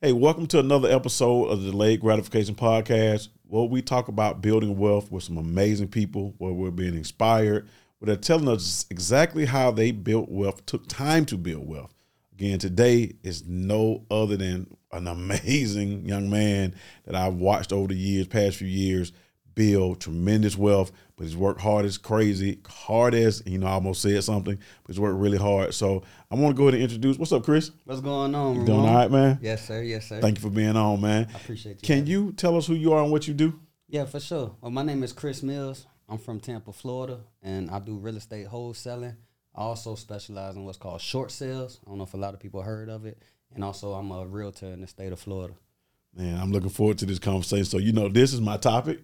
Hey, welcome to another episode of the Delayed Gratification Podcast, where we talk about building wealth with some amazing people, where we're being inspired, where they're telling us exactly how they built wealth, took time to build wealth. Again, today is no other than an amazing young man that I've watched over the years, past few years, build tremendous wealth, but he's worked hard as crazy, hard as, you know, I almost said something, but he's worked really hard. So I want to go ahead and introduce, what's up, Chris? What's going on? You doing all right, man? Yes, sir. Yes, sir. Thank you for being on, man. I appreciate you. Can you tell us who you are and what you do? Yeah, for sure. Well, my name is Chris Mills. I'm from Tampa, Florida, and I do real estate wholesaling. I also specialize in what's called short sales. I don't know if a lot of people heard of it. And also, I'm a realtor in the state of Florida. Man, I'm looking forward to this conversation. So, you know, this is my topic,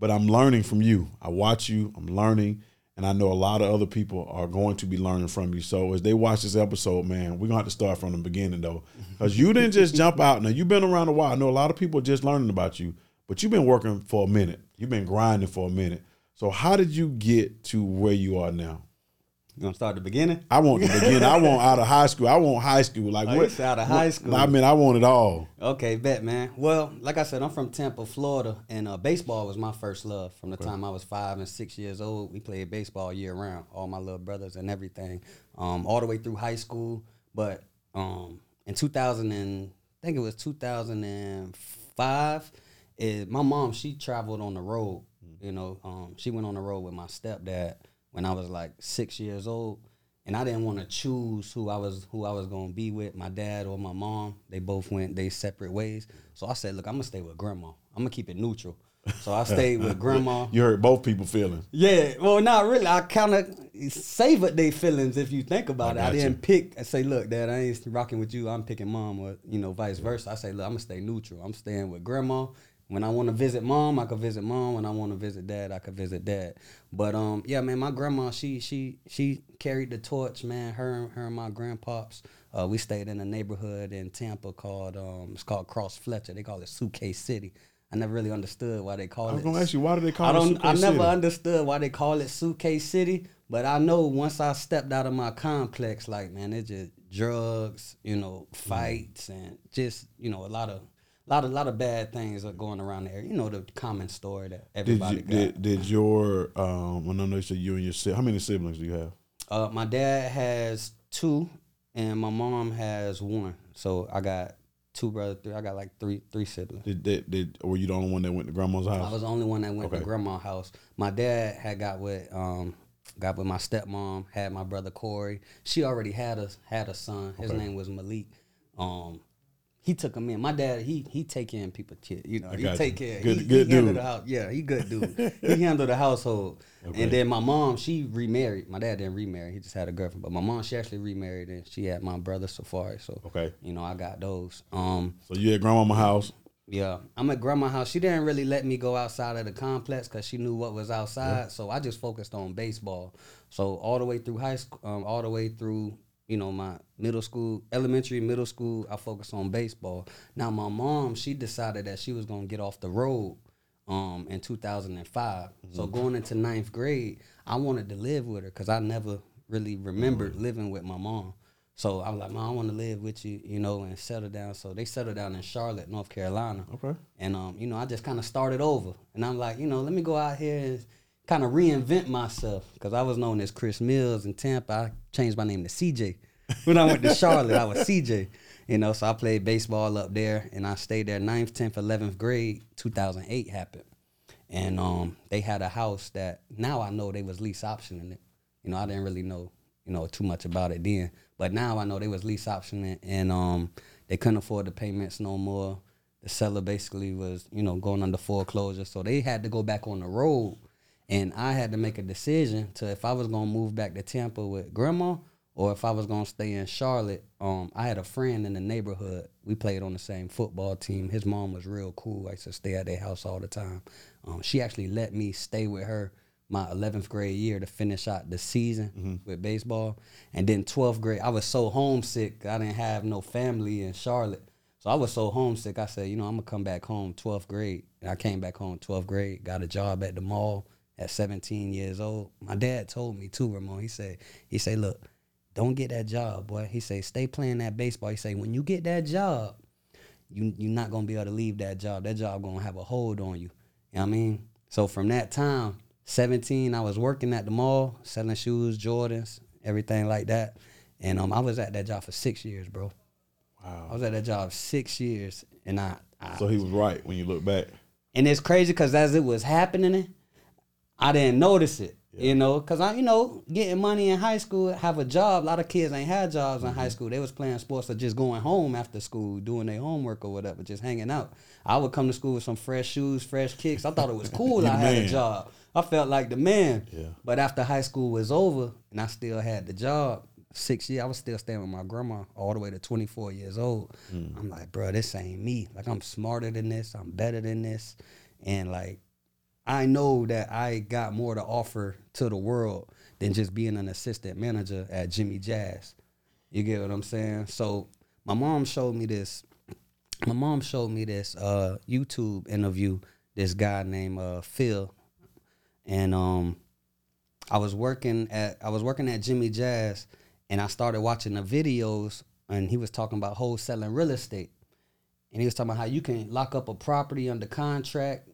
but I'm learning from you. I watch you, I'm learning, and I know a lot of other people are going to be learning from you. So, as they watch this episode, man, we're to have to start from the beginning, though, because you didn't just jump out. Now, you've been around a while. I know a lot of people just learning about you, but you've been working for a minute. You've been grinding for a minute. So, how did you get to where you are now? You gonna start the beginning? I want the beginning. I want out of high school. I want high school. Like Oh, what? out of high school. I mean, I want it all. Okay, bet, man. Well, like I said, I'm from Tampa, Florida, and uh, baseball was my first love. From the time I was five and six years old, we played baseball year round. All my little brothers and everything, um, all the way through high school. But um, in 2000 and I think it was 2005, it, my mom she traveled on the road. You know, um, she went on the road with my stepdad when I was like six years old and I didn't want to choose who I was who I was gonna be with, my dad or my mom. They both went they separate ways. So I said, look, I'm gonna stay with grandma. I'm gonna keep it neutral. So I stayed with grandma. You hurt both people feeling. Yeah, well, not really. I kind of savored their feelings if you think about I it. I didn't pick. I say, look, dad, I ain't rocking with you. I'm picking mom, or you know, vice versa. I say, look, I'm gonna stay neutral. I'm staying with grandma. When I want to visit mom, I could visit mom. When I want to visit dad, I could visit dad. But um, yeah, man, my grandma, she she she carried the torch, man. Her her and my grandpops. Uh, we stayed in a neighborhood in Tampa called um, it's called Cross Fletcher. They call it Suitcase City. I never really understood why they call I it. was gonna ask you why do they call I don't. I Suitcase never City? understood why they call it Suitcase City, but I know once I stepped out of my complex, like man, it's just drugs, you know, fights, and just you know a lot of, lot of, lot of bad things are going around there. You know the common story that Did everybody you got. did, did your um? When I know you said you and your si- how many siblings do you have? Uh, my dad has two, and my mom has one. So I got two brothers. Three. I got like three, three siblings. Did, did did were you the only one that went to grandma's house? I was the only one that went Okay. to grandma's house. My dad had got with um got with my stepmom, had my brother Corey. She already had a had a son. His Okay. name was Malik. Um he took him in. My dad, he he take care of people kid. You know, he take you. care. Good- he, good he dude. the house. Yeah, he good dude. he handled the household. Okay. And then my mom, she remarried. My dad didn't remarry. He just had a girlfriend. But my mom, she actually remarried and she had my brother Safari. So Okay. you know, I got those. Um So you at grandmama's house. yeah, I'm at grandma's house. She didn't really let me go outside of the complex because she knew what was outside. So I just focused on baseball. So all the way through high school, um, all the way through you know my middle school, elementary, middle school, I focused on baseball. Now my mom, she decided that she was gonna get off the road. Um, in 2005. So going into ninth grade, I wanted to live with her because I never really remembered living with my mom. So I was like, Mom, I want to live with you, you know, and settle down. So they settled down in Charlotte, North Carolina. Okay. And um, you know, I just kind of started over. And I'm like, you know, let me go out here and kind of reinvent myself because I was known as Chris Mills in Tampa. I changed my name to CJ. When I went to Charlotte, I was CJ. You know, so I played baseball up there, and I stayed there 9th, 10th, 11th grade. 2008 happened, and um, they had a house that now I know they was lease optioning it. You know, I didn't really know, you know, too much about it then, but now I know they was lease optioning, it and um, they couldn't afford the payments no more. The seller basically was, you know, going under foreclosure, so they had to go back on the road, and I had to make a decision to if I was gonna move back to Tampa with grandma or if I was gonna stay in Charlotte. Um, I had a friend in the neighborhood. We played on the same football team. His mom was real cool. I used to stay at their house all the time. Um, she actually let me stay with her my 11th grade year to finish out the season with baseball. And then 12th grade, I was so homesick. I didn't have no family in Charlotte. So I was so homesick. I said, you know, I'm gonna come back home 12th grade. And I came back home 12th grade, got a job at the mall at 17 years old. My dad told me too, Ramon. He said, he said, look, don't get that job, boy. He say, stay playing that baseball. He say, when you get that job, you you're not gonna be able to leave that job. That job gonna have a hold on you. You know what I mean? So from that time, 17, I was working at the mall, selling shoes, Jordans, everything like that. And um, I was at that job for six years, bro. Wow. I was at that job six years, and I, I So he was right when you look back. and it's crazy because as it was happening, I didn't notice it. You know, cause I, you know, getting money in high school, have a job. A lot of kids ain't had jobs in high mm-hmm. school. They was playing sports or just going home after school, doing their homework or whatever, just hanging out. I would come to school with some fresh shoes, fresh kicks. I thought it was cool. I had man. a job. I felt like the man. Yeah. But after high school was over and I still had the job, six years, I was still staying with my grandma all the way to 24 years old. Mm. I'm like, bro, this ain't me. Like, I'm smarter than this. I'm better than this. And like, I know that I got more to offer to the world than just being an assistant manager at Jimmy Jazz. You get what I'm saying? So my mom showed me this. My mom showed me this uh, YouTube interview. This guy named uh, Phil, and um, I was working at I was working at Jimmy Jazz, and I started watching the videos, and he was talking about wholesaling real estate, and he was talking about how you can lock up a property under contract,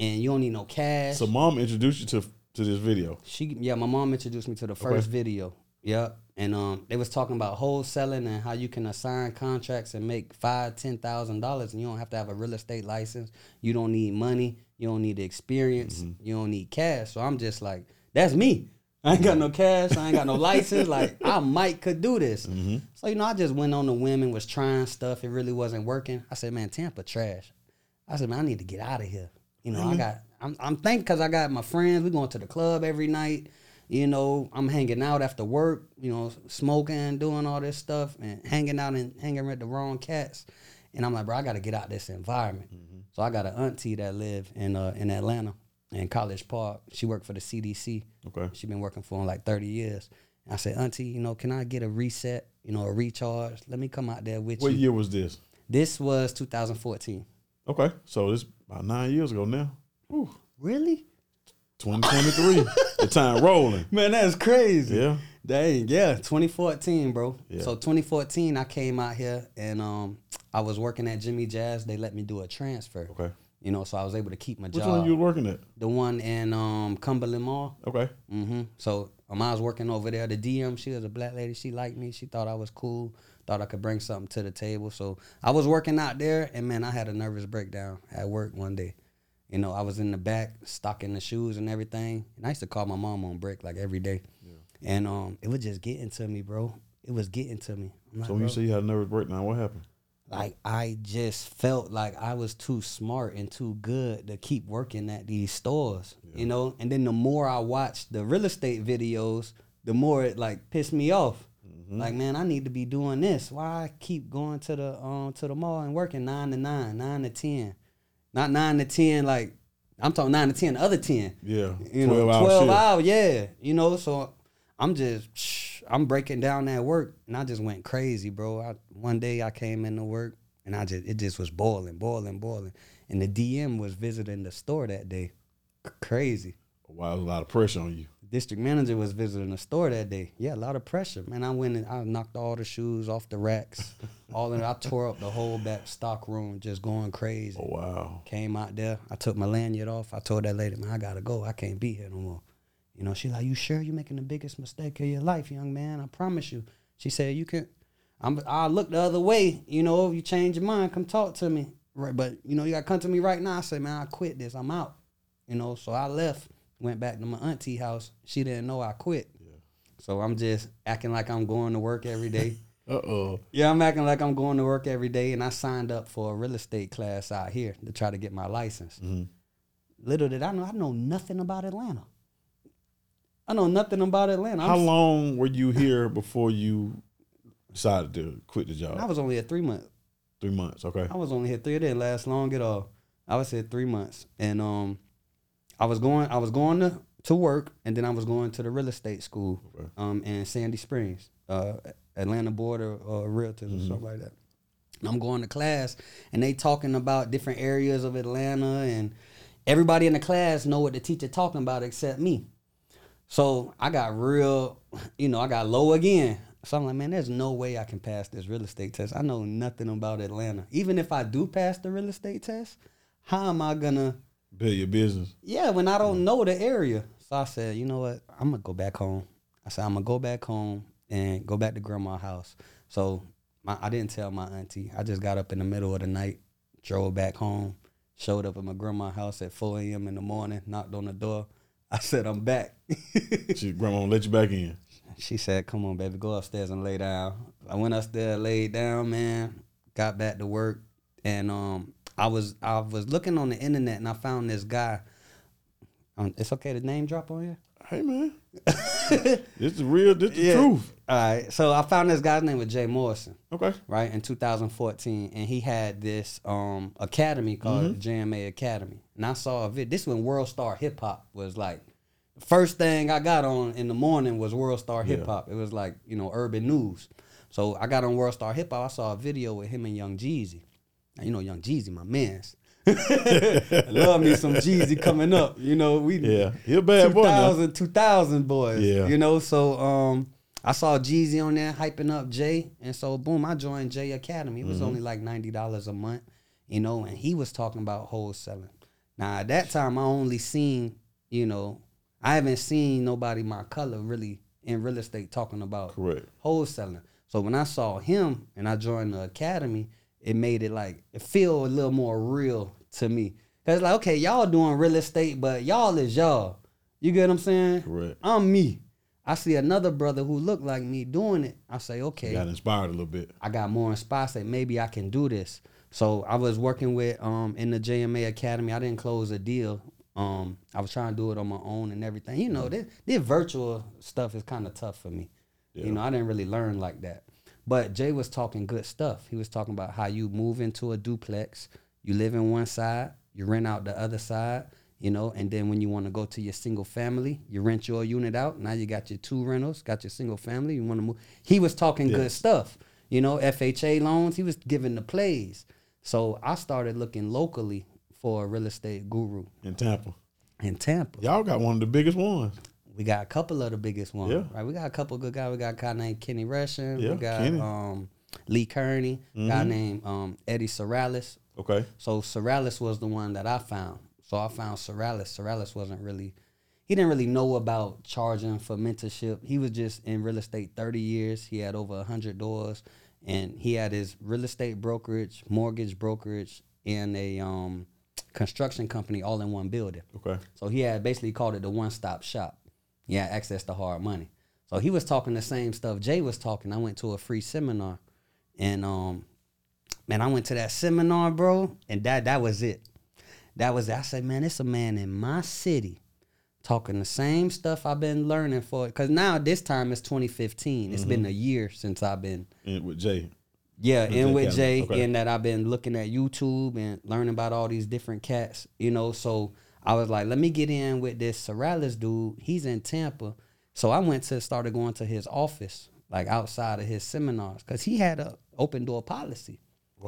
and you don't need no cash. So mom introduced you to to this video. She yeah, my mom introduced me to the first Okay. video. Yep. And um they was talking about wholesaling and how you can assign contracts and make five, ten thousand dollars and you don't have to have a real estate license. You don't need money, you don't need experience, Mm-hmm. you don't need cash. So I'm just like, that's me. I ain't got no cash, I ain't got no license. Like I might could do this. Mm-hmm. So you know, I just went on the whim and was trying stuff. It really wasn't working. I said, man, Tampa trash. I said, man, I need to get out of here. You know, I got, I'm, I'm thinking because I got my friends. We going to the club every night. You know, I'm hanging out after work. You know, smoking, doing all this stuff, and hanging out and hanging with the wrong cats. And I'm like, bro, I got to get out this environment. So I got an auntie that live in uh, in Atlanta, in College Park. She worked for the CDC. Okay. She been working for him like 30 years. And I said, Auntie, you know, can I get a reset, you know, a recharge? Let me come out there with What you. What year was this? This was 2014. Okay. So this about nine years ago now. Whew. Really? 2023. the time rolling. Man, that's crazy. Yeah. Dang, yeah, 2014, bro. Yeah. So 2014, I came out here and um, I was working at Jimmy Jazz. They let me do a transfer. Okay. You know, so I was able to keep my Which job. Which one you were working at? the one in um, Cumberland Mall. Okay. Mm-hmm. So um, I was working over there. The DM, she was a black lady. She liked me. She thought I was cool. Thought I could bring something to the table. So I was working out there, and man, I had a nervous breakdown at work one day. You know, I was in the back stocking the shoes and everything, and I used to call my mom on break like every day. And um, it was just getting to me, bro. It was getting to me. Like, So when you say you had a nervous breakdown, what happened? like I just felt like I was too smart and too good to keep working at these stores, you know. And then the more I watched the real estate videos, the more it like pissed me off. Like man, I need to be doing this. Why I keep going to the um to the mall and working nine to nine, nine to ten, not nine to ten. Like I'm talking nine to ten, the other ten Yeah. you know, 12 hour 12 shift. hours, yeah. You know, so I'm just, I'm breaking down that work and I just went crazy, bro. I, one day I came into work and I just, it just was boiling, boiling, boiling. And the DM was visiting the store that day. C- crazy. Wow, a lot of pressure on you. District manager was visiting the store that day. Yeah, a lot of pressure. Man, I went and I knocked all the shoes off the racks. all it. I tore up the whole back stock room, just going crazy. Oh wow. Came out there. I took my lanyard off. I told that lady, man, I gotta go. I can't be here no more. You know, she like, you sure you're making the biggest mistake of your life, young man? I promise you. She said, you can. I'm. I look the other way. You know, if you change your mind, come talk to me. Right, but you know, you gotta come to me right now. I said, man, I quit this. I'm out. You know, so I left. Went back to my auntie house. She didn't know I quit. Yeah. So I'm just acting like I'm going to work every day. Uh oh. Yeah, I'm acting like I'm going to work every day, and I signed up for a real estate class out here to try to get my license. Little did I know, I know nothing about Atlanta. I know nothing about Atlanta. I'm How long were you here before you decided to quit the job? I was only here three months. Three months. Okay. I was only here three. It didn't last long at all. I was here three months, and um, I was going. I was going to to work, and then I was going to the real estate school, Okay. um, in Sandy Springs, uh, Atlanta border uh, realtors or something like that. And I'm going to class, and they talking about different areas of Atlanta, and everybody in the class know what the teacher talking about except me. So I got real, you know, I got low again. So I'm like, man, there's no way I can pass this real estate test. I know nothing about Atlanta. Even if I do pass the real estate test, how am I gonna Build your business. yeah, when I don't know the area. So I said, you know what? I'm gonna go back home. I said, I'm gonna go back home and go back to grandma's house. So my, I didn't tell my auntie. I just got up in the middle of the night, drove back home, showed up at my grandma's house at 4 a.m. in the morning, knocked on the door. I said, I'm back. She grandma let you back in. she said, Come on, baby, go upstairs and lay down. I went upstairs, laid down, man, got back to work, and um I was I was looking on the internet and I found this guy. Um, it's okay to name drop on here? Hey man, this is real. This is the Yeah. truth. All right. So I found this guy's name was Jay Morrison, Okay. right, in 2014. And he had this um academy called Mm-hmm. JMA Academy. And I saw a vid. This when World Star Hip Hop was like first thing I got on in the morning was World Star Hip Hop. It was like, you know, urban news. So I got on World Star Hip Hop. I saw a video with him and Young Jeezy. Now, you know, Young Jeezy, my man's. I love me some Jeezy coming up. You know, we Yeah, he a bad boy 2000, 2000 boys. Yeah. You know, so um I saw Jeezy on there hyping up Jay. And so boom, I joined Jay Academy. It was Mm-hmm. only like ninety dollars a month, you know, and he was talking about wholesaling. Now at that time I only seen, you know, I haven't seen nobody my color really in real estate talking about Correct. wholesaling. So when I saw him and I joined the academy, it made it like it feel a little more real to me. Cause like, okay, y'all doing real estate, but y'all is y'all. You get what I'm saying? Correct. I'm me. I see another brother who look like me doing it. I say, okay, Got inspired a little bit. I got more inspired. I say maybe I can do this. So I was working with um in the JMA Academy. I didn't close a deal. Um, I was trying to do it on my own and everything. You know, this, this virtual stuff is kind of tough for me. Yeah. You know, I didn't really learn like that. But Jay was talking good stuff. He was talking about how you move into a duplex, you live in one side, you rent out the other side, you know, and then when you want to go to your single family, you rent your unit out. Now you got your two rentals, got your single family. You want to move. He was talking good stuff, you know, FHA loans. He was giving the plays. So I started looking locally for a real estate guru in Tampa. in Tampa. Y'all got one of the biggest ones. We got a couple of the biggest ones. Yeah. Right. We got a couple good guys. We got a guy named Kenny Russian. Yeah, we got Kenny. um Lee Kearney, guy named um Eddie Sorales. Okay. So Sorales was the one that I found. So I found Sorales. Sorales wasn't really he didn't really know about charging for mentorship. He was just in real estate 30 years. He had over 100 doors and he had his real estate brokerage, mortgage brokerage and a um construction company all in one building. Okay. So he had basically called it the one stop shop. Had access to hard money. So he was talking the same stuff Jay was talking. I went to a free seminar and um man, I went to that seminar, bro, and that that was it. That was it. I said, man, it's a man in my city talking the same stuff I've been learning for cause now this time it's 2015. It's been a year since I've been And with Jay. yeah, With Jay with Jay, Okay. and that I've been looking at YouTube and learning about all these different cats, you know. So I was like, let me get in with this Sorales dude. He's in Tampa. So I went to started going to his office, like outside of his seminars, because he had a open door policy.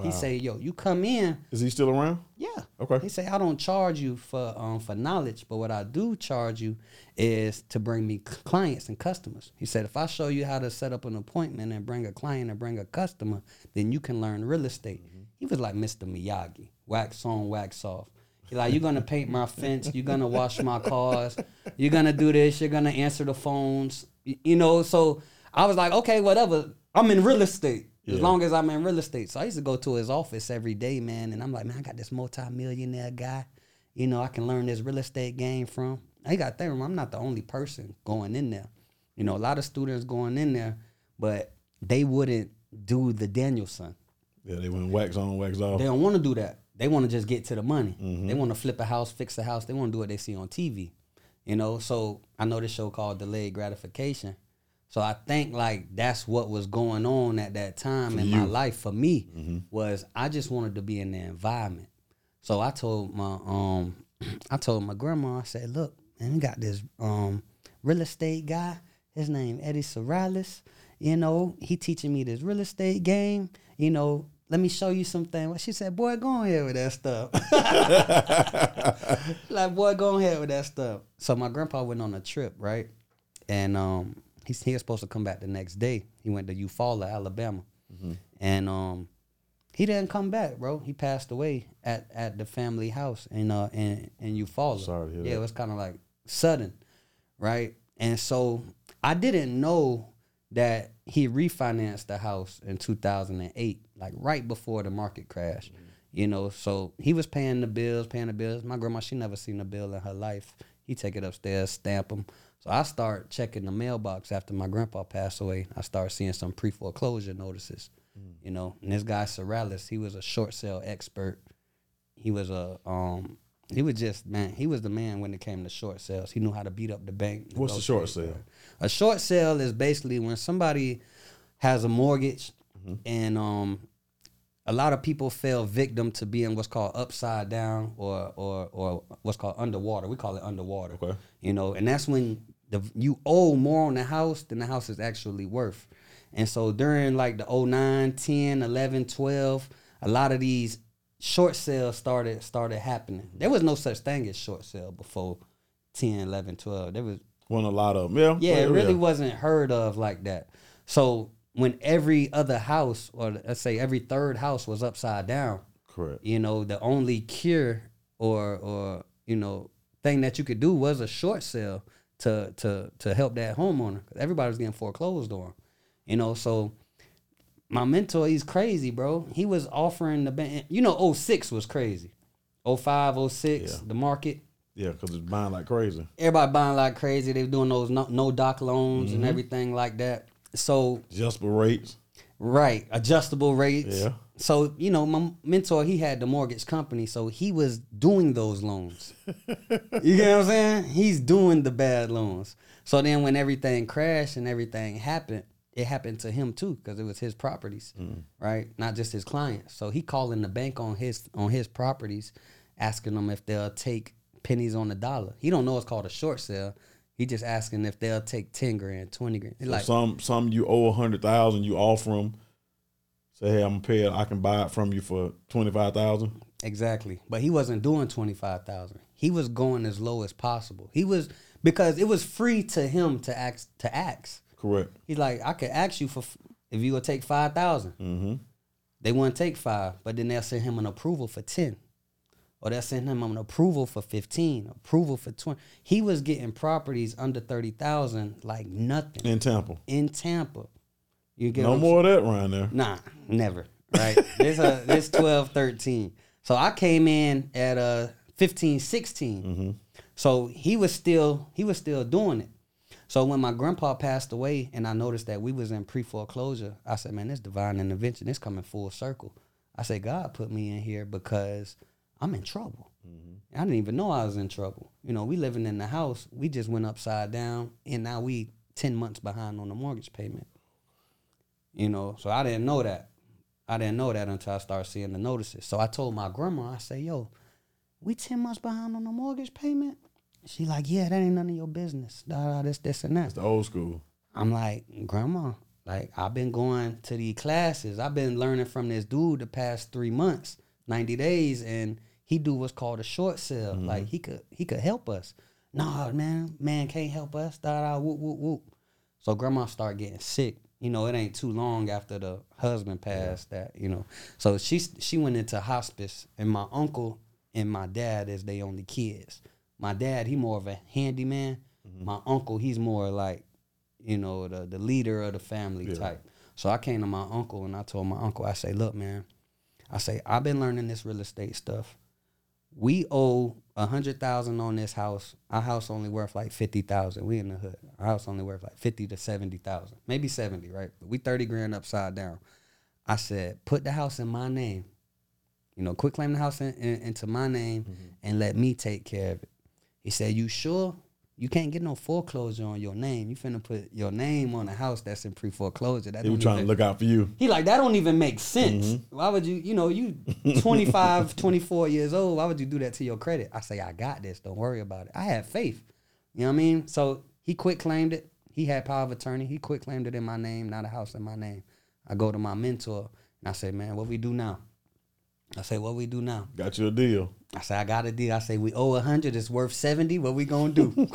He Wow. say, yo, you come in, Is he still around? yeah. Okay. He say I don't charge you for um for knowledge, but what I do charge you is to bring me clients and customers. He said if I show you how to set up an appointment and bring a client and bring a customer, then you can learn real estate. He was like Mr. Miyagi, wax on, wax off. Like you're gonna paint my fence, you're gonna wash my cars, you're gonna do this, you're gonna answer the phones, y- you know. So I was like, okay, whatever. I'm in real estate as long as I'm in real estate. So I used to go to his office every day, man, and I'm like, man, I got this multi-millionaire guy. You know, I can learn this real estate game from. I got think, I'm not the only person going in there. You know, a lot of students going in there, but they wouldn't do the Daniel-san. Yeah, they went wax on, wax off. They don't want to do that. They want to just get to the money. Mm-hmm. They want to flip a house, fix a house. They want to do what they see on TV. You know, so I know this show called Delayed Gratification. So I think like that's what was going on at that time in my life for me Mm-hmm. was I just wanted to be in the environment. So I told my um I told my grandma, I said, look, and we got this um real estate guy. His name Eddie Sorales. You know, he teaching me this real estate game. You know, let me show you something. Well, she said, boy, go ahead with that stuff. like, boy, go ahead with that stuff. So my grandpa went on a trip, right? And um he, he was supposed to come back the next day. He went to Eufaula, Alabama, and um, he didn't come back, bro. He passed away at, at the family house in uh in in Eufaula. Sorry yeah, that. it was kind of like sudden, right? And so I didn't know that he refinanced the house in 2008, like right before the market crash. You know, so he was paying the bills, paying the bills. My grandma, she never seen a bill in her life. He take it upstairs, stamp them. So I start checking the mailbox after my grandpa passed away. I start seeing some pre foreclosure notices. You know, and this guy Sorrellis, he was a short sale expert. He was a um, he was just man. He was the man when it came to short sales. He knew how to beat up the bank. What's the short sale? A short sale is basically when somebody has a mortgage Mm-hmm. and um a lot of people fell victim to being what's called upside down or or or what's called underwater. We call it underwater. Okay. You know, and that's when the you owe more on the house than the house is actually worth. And so during like the 09, 10, 11, 12, a lot of these short sales started started happening. There was no such thing as short sale before 10, 11, 12. There was Wasn't a lot of them. Yeah. yeah, it really wasn't heard of like that. So when every other house, or let's say every third house, was upside down, Correct. you know, the only cure or or you know thing that you could do was a short sale to to to help that homeowner. Everybody was getting foreclosed on, you know. So my mentor, he's crazy, bro. He was offering the bank. You know, 06 was crazy. 05, 06, Yeah. the market Yeah, because it's buying like crazy. everybody buying like crazy. They were doing those no, no doc loans Mm-hmm. and everything like that. So Adjustable rates. right, adjustable rates. Yeah. So you know, my mentor he had the mortgage company, so he was doing those loans. you get what I'm saying? He's doing the bad loans. So then when everything crashed and everything happened, it happened to him too because it was his properties, Mm. right? Not just his clients. So he calling the bank on his on his properties, asking them if they'll take pennies on the dollar. He don't know it's called a short sale. He just asking if they'll take ten grand, twenty grand. So Like some some you owe a hundred thousand, you offer them. Say, hey, I'm gonna pay it. I can buy it from you for twenty five thousand. Exactly. But he wasn't doing 25,000. He was going as low as possible. He was because it was free to him to ask to ask. Correct. He's like, I could ask you for if you would take 5,000. Mm-hmm. They wouldn't take 5, but then they'll send him an approval for 10. Or they'll send him an approval for 15, approval for 20. He was getting properties under 30,000 like nothing In Tampa. in Tampa. You get No more of that around there. Nah, never. Right. this uh this 12, 13. So I came in at uh 15, 16. So he was still he was still doing it. So when my grandpa passed away and I noticed that we was in pre foreclosure, I said, man, this divine intervention, this coming full circle. I said, God put me in here because I'm in trouble. Mm-hmm. I didn't even know I was in trouble. You know, we living in the house, we just went upside down, and now we ten months behind on the mortgage payment. You know, so I didn't know that. I didn't know that until I started seeing the notices. So I told my grandma, I say, yo, we 10 months behind on the mortgage payment? She like, yeah, that ain't none of your business. Da, da, this, this, and that. It's the old school. I'm like, Grandma, like I've been going to these classes. I've been learning from this dude the past three months, 90 days, and he do what's called a short sale. Mm-hmm. Like he could he could help us. Nah, man, man can't help us. Da da whoop whoop whoop. So grandma started getting sick. You know, it ain't too long after the husband passed that, you know. So she she went into hospice and my uncle and my dad is they only kids. My dad, he more of a handyman. Mm-hmm. My uncle, he's more like, you know, the the leader of the family Yeah. type. So I came to my uncle and I told my uncle, I say, look, man, I say, I've been learning this real estate stuff. We owe a hundred thousand on this house. Our house only worth like fifty thousand. We in the hood. Our house only worth like fifty to seventy thousand, maybe seventy, right? But we thirty grand upside down. I said, put the house in my name. You know, quit claim the house in, in- into my name mm-hmm. and let me take care of it. He said, you sure? You can't get no foreclosure on your name. You finna put your name on a house that's in pre foreclosure. That He was trying even- to look out for you. he like, that don't even make sense. Mm-hmm. Why would you, you know, you 25, 24 years old, why would you do that to your credit? I say, I got this. Don't worry about it. I have faith. You know what I mean? So he quit claimed it. He had power of attorney. He quit claimed it in my name, not a house in my name. I go to my mentor and I say, man, what we do now? I say, what we do now? Got you a deal. I said, I got a deal. I say, we owe a hundred, it's worth 70. What we gonna do?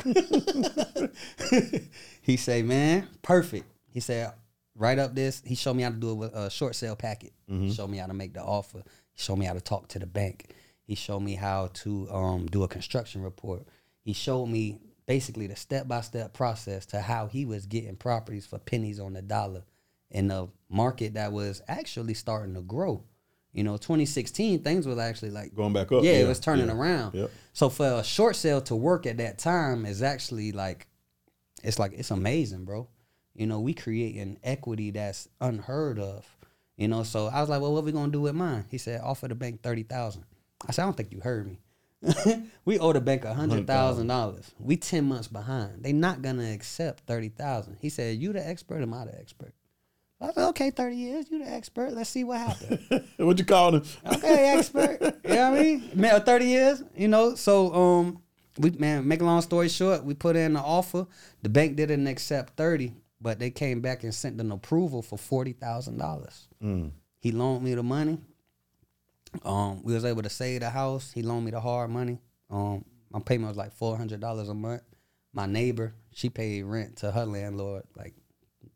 he say, man, perfect. He said, write up this. He showed me how to do it with a short sale packet. He showed me how to make the offer. He showed me how to talk to the bank. He showed me how to um, do a construction report. He showed me basically the step by step process to how he was getting properties for pennies on the dollar in a market that was actually starting to grow. You know, 2016 things was actually like Going back up. yeah, it was turning yeah. around. Yep. So for a short sale to work at that time is actually like, it's like it's amazing, bro. You know, we create an equity that's unheard of. You know, so I was like, well, what we gonna do with mine? He said, offer the bank thirty thousand. I said, I don't think you heard me. we owe the bank a hundred thousand dollars. We ten months behind. They not gonna accept thirty thousand. He said, you the expert, am I the expert? I said, okay, thirty years, you the expert. Let's see what happens. what you calling him? okay, expert. you know what I mean? Man, 30 years, you know. So um we man, make a long story short, we put in the offer. The bank didn't accept 30, but they came back and sent an approval for forty thousand dollars. He loaned me the money. Um, we was able to save the house. He loaned me the hard money. Um, my payment was like four hundred dollars a month. My neighbor, she paid rent to her landlord like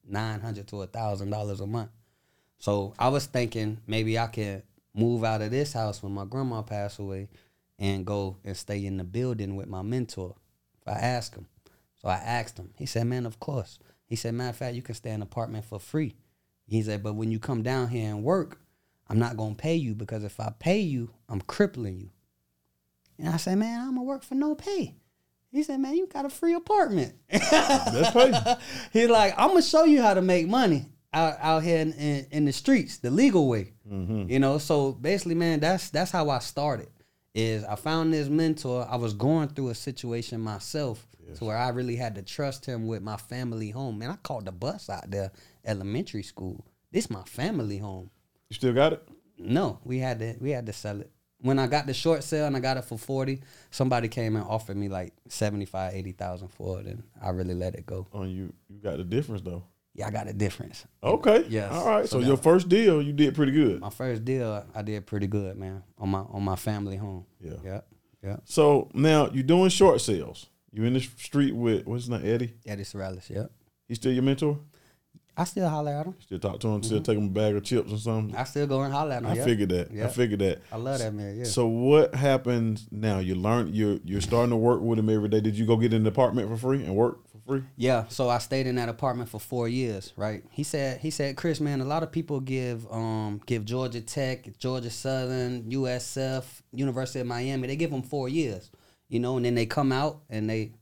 nine hundred to a thousand dollars a month. So I was thinking maybe I could move out of this house when my grandma passed away and go and stay in the building with my mentor. If I ask him. So I asked him. He said, Man, of course. He said, matter of fact, you can stay in an apartment for free. He said, but when you come down here and work, I'm not gonna pay you because if I pay you, I'm crippling you. And I said, Man, I'm gonna work for no pay. He said, Man, you got a free apartment. That's pay. He's like, I'm gonna show you how to make money out, out here in, in, in the streets, the legal way. Mm-hmm. You know, so basically, man, that's that's how I started. Is I found this mentor. I was going through a situation myself to where I really had to trust him with my family home. Man, I caught the bus out there, elementary school. This my family home. You still got it? No, we had to we had to sell it. When I got the short sale and I got it for 40, somebody came and offered me like 75, 80,000 for it and I really let it go. Oh, you you got the difference though. Yeah, I got a difference. Okay. Yes. All right. So, So your first deal, you did pretty good. My first deal, I did pretty good, man, on my on my family home. Yeah. Yeah. Yeah. So now you're doing short sales. You in the street with what's his name, Eddie? Eddie Sorrellis, yeah. He still your mentor? I still holler at him. Still talk to him? Still take him a bag of chips or something? I still go and holler at him. I yeah. figured that. I Yeah. figured that. I love that man, yeah. So what happens now? You learn you're you're starting to work with him every day. Did you go get an apartment for free and work for free? Yeah, so I stayed in that apartment for four years, right? He said, he said, Chris, man, a lot of people give um give Georgia Tech, Georgia Southern, USF, University of Miami, they give them four years, you know, and then they come out and they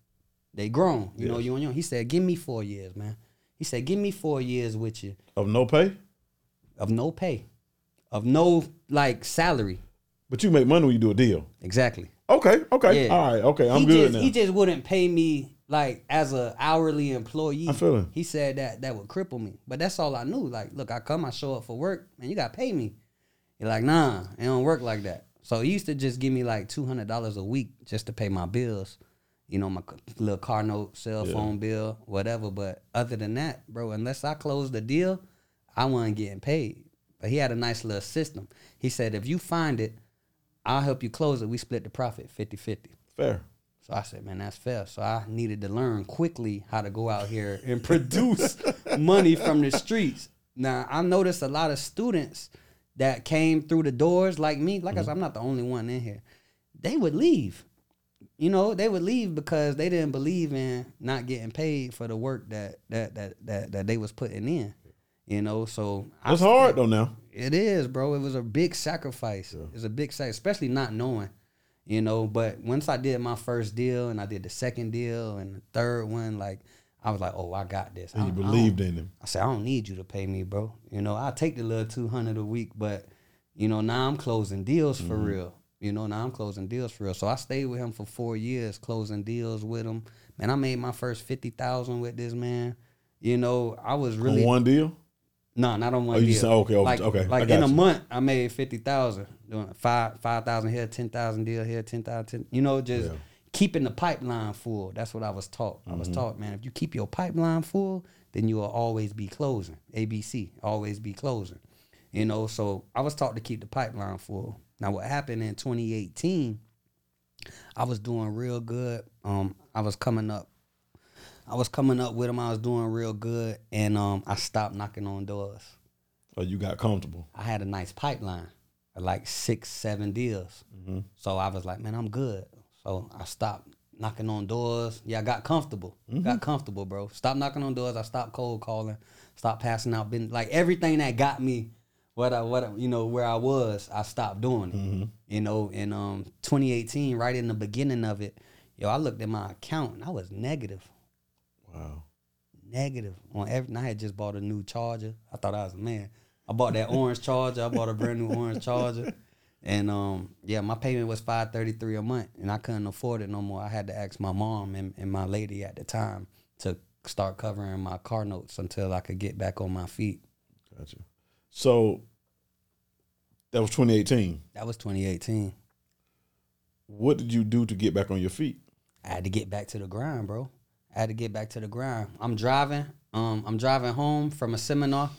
they grown, you know, you and you. He said, give me four years, man. He said, give me four years with you Of no pay? of no pay, of no like salary, But you make money when you do a deal. exactly. Okay, okay. Yeah. All right, okay. I'm he good just, now. He just wouldn't pay me like as a hourly employee. I feel it. He said that that would cripple me, but that's all I knew. Like, look, I come, I show up for work, and you got to pay me. You're like, nah, it don't work like that. So he used to just give me like two hundred dollars a week just to pay my bills. You know, my little car note, cell Yeah. phone bill, whatever. But other than that, bro, unless I close the deal, I wasn't getting paid. But he had a nice little system. He said, if you find it, I'll help you close it. We split the profit 50-50. Fair. So I said, man, that's fair. So I needed to learn quickly how to go out here and produce money from the streets. Now I noticed a lot of students that came through the doors like me. Like I said, mm-hmm. I'm not the only one in here. They would leave. You know, they would leave because they didn't believe in not getting paid for the work that that that that, that they was putting in. You know, so I That's hard though now. it is, bro. It was a big sacrifice. It was a big sacrifice, especially not knowing, you know. But once I did my first deal and I did the second deal and the third one, like I was like, oh, I got this. I And you believed in him. I said, I don't need you to pay me, bro. You know, I'll take the little two hundred a week, but you know, now I'm closing deals for Mm-hmm. real. You know, now I'm closing deals for real. So I stayed with him for four years, closing deals with him. Man, I made my first fifty thousand with this man. You know, I was really On one deal? no, not on one Oh, you deal. said- okay, okay, like, okay, Like in a month, I made fifty thousand doing five five thousand here, ten thousand deal here, ten thousand. You know, just Yeah. keeping the pipeline full. That's what I was taught. I Mm-hmm. was taught, man, if you keep your pipeline full, then you will always be closing. ABC, always be closing. You know, so I was taught to keep the pipeline full. Now, what happened in 2018? I was doing real good. Um, I was coming up. I was coming up with them. I was doing real good, and um, I stopped knocking on doors. Or you got comfortable. I had a nice pipeline, like six, seven deals. So I was like, man, I'm good. So I stopped knocking on doors. Yeah, I got comfortable. Got comfortable, bro. Stopped knocking on doors. I stopped cold calling. Stopped passing out. Been like everything that got me what I what I- you know where I was. I stopped doing it. You know, in um 2018, right in the beginning of it, yo, I looked at my account and I was negative Wow. negative on everything. I had just bought a new charger. I thought I was a man. I bought that orange charger. I bought a brand new orange charger. And um, yeah, my payment was five thirty three a month, and I couldn't afford it no more. I had to ask my mom and, and my lady at the time to start covering my car notes until I could get back on my feet. Gotcha. So that was 2018. That was 2018. What did you do to get back on your feet? I had to get back to the grind, bro. I had to get back to the grind. I'm driving. Um, I'm driving home from a seminar,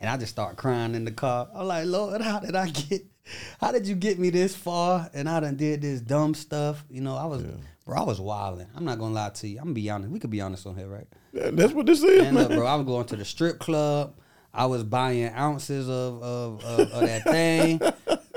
and I just start crying in the car. I'm like, Lord, how did I get? How did you get me this far? And I done did this dumb stuff. You know, I was, bro. I was wilding. I'm not gonna lie to you. I'm gonna be honest. We could be honest on here, right? Yeah, That's what this is, And man. bro, I was going to the strip club. I was buying ounces of of, of, of that thing.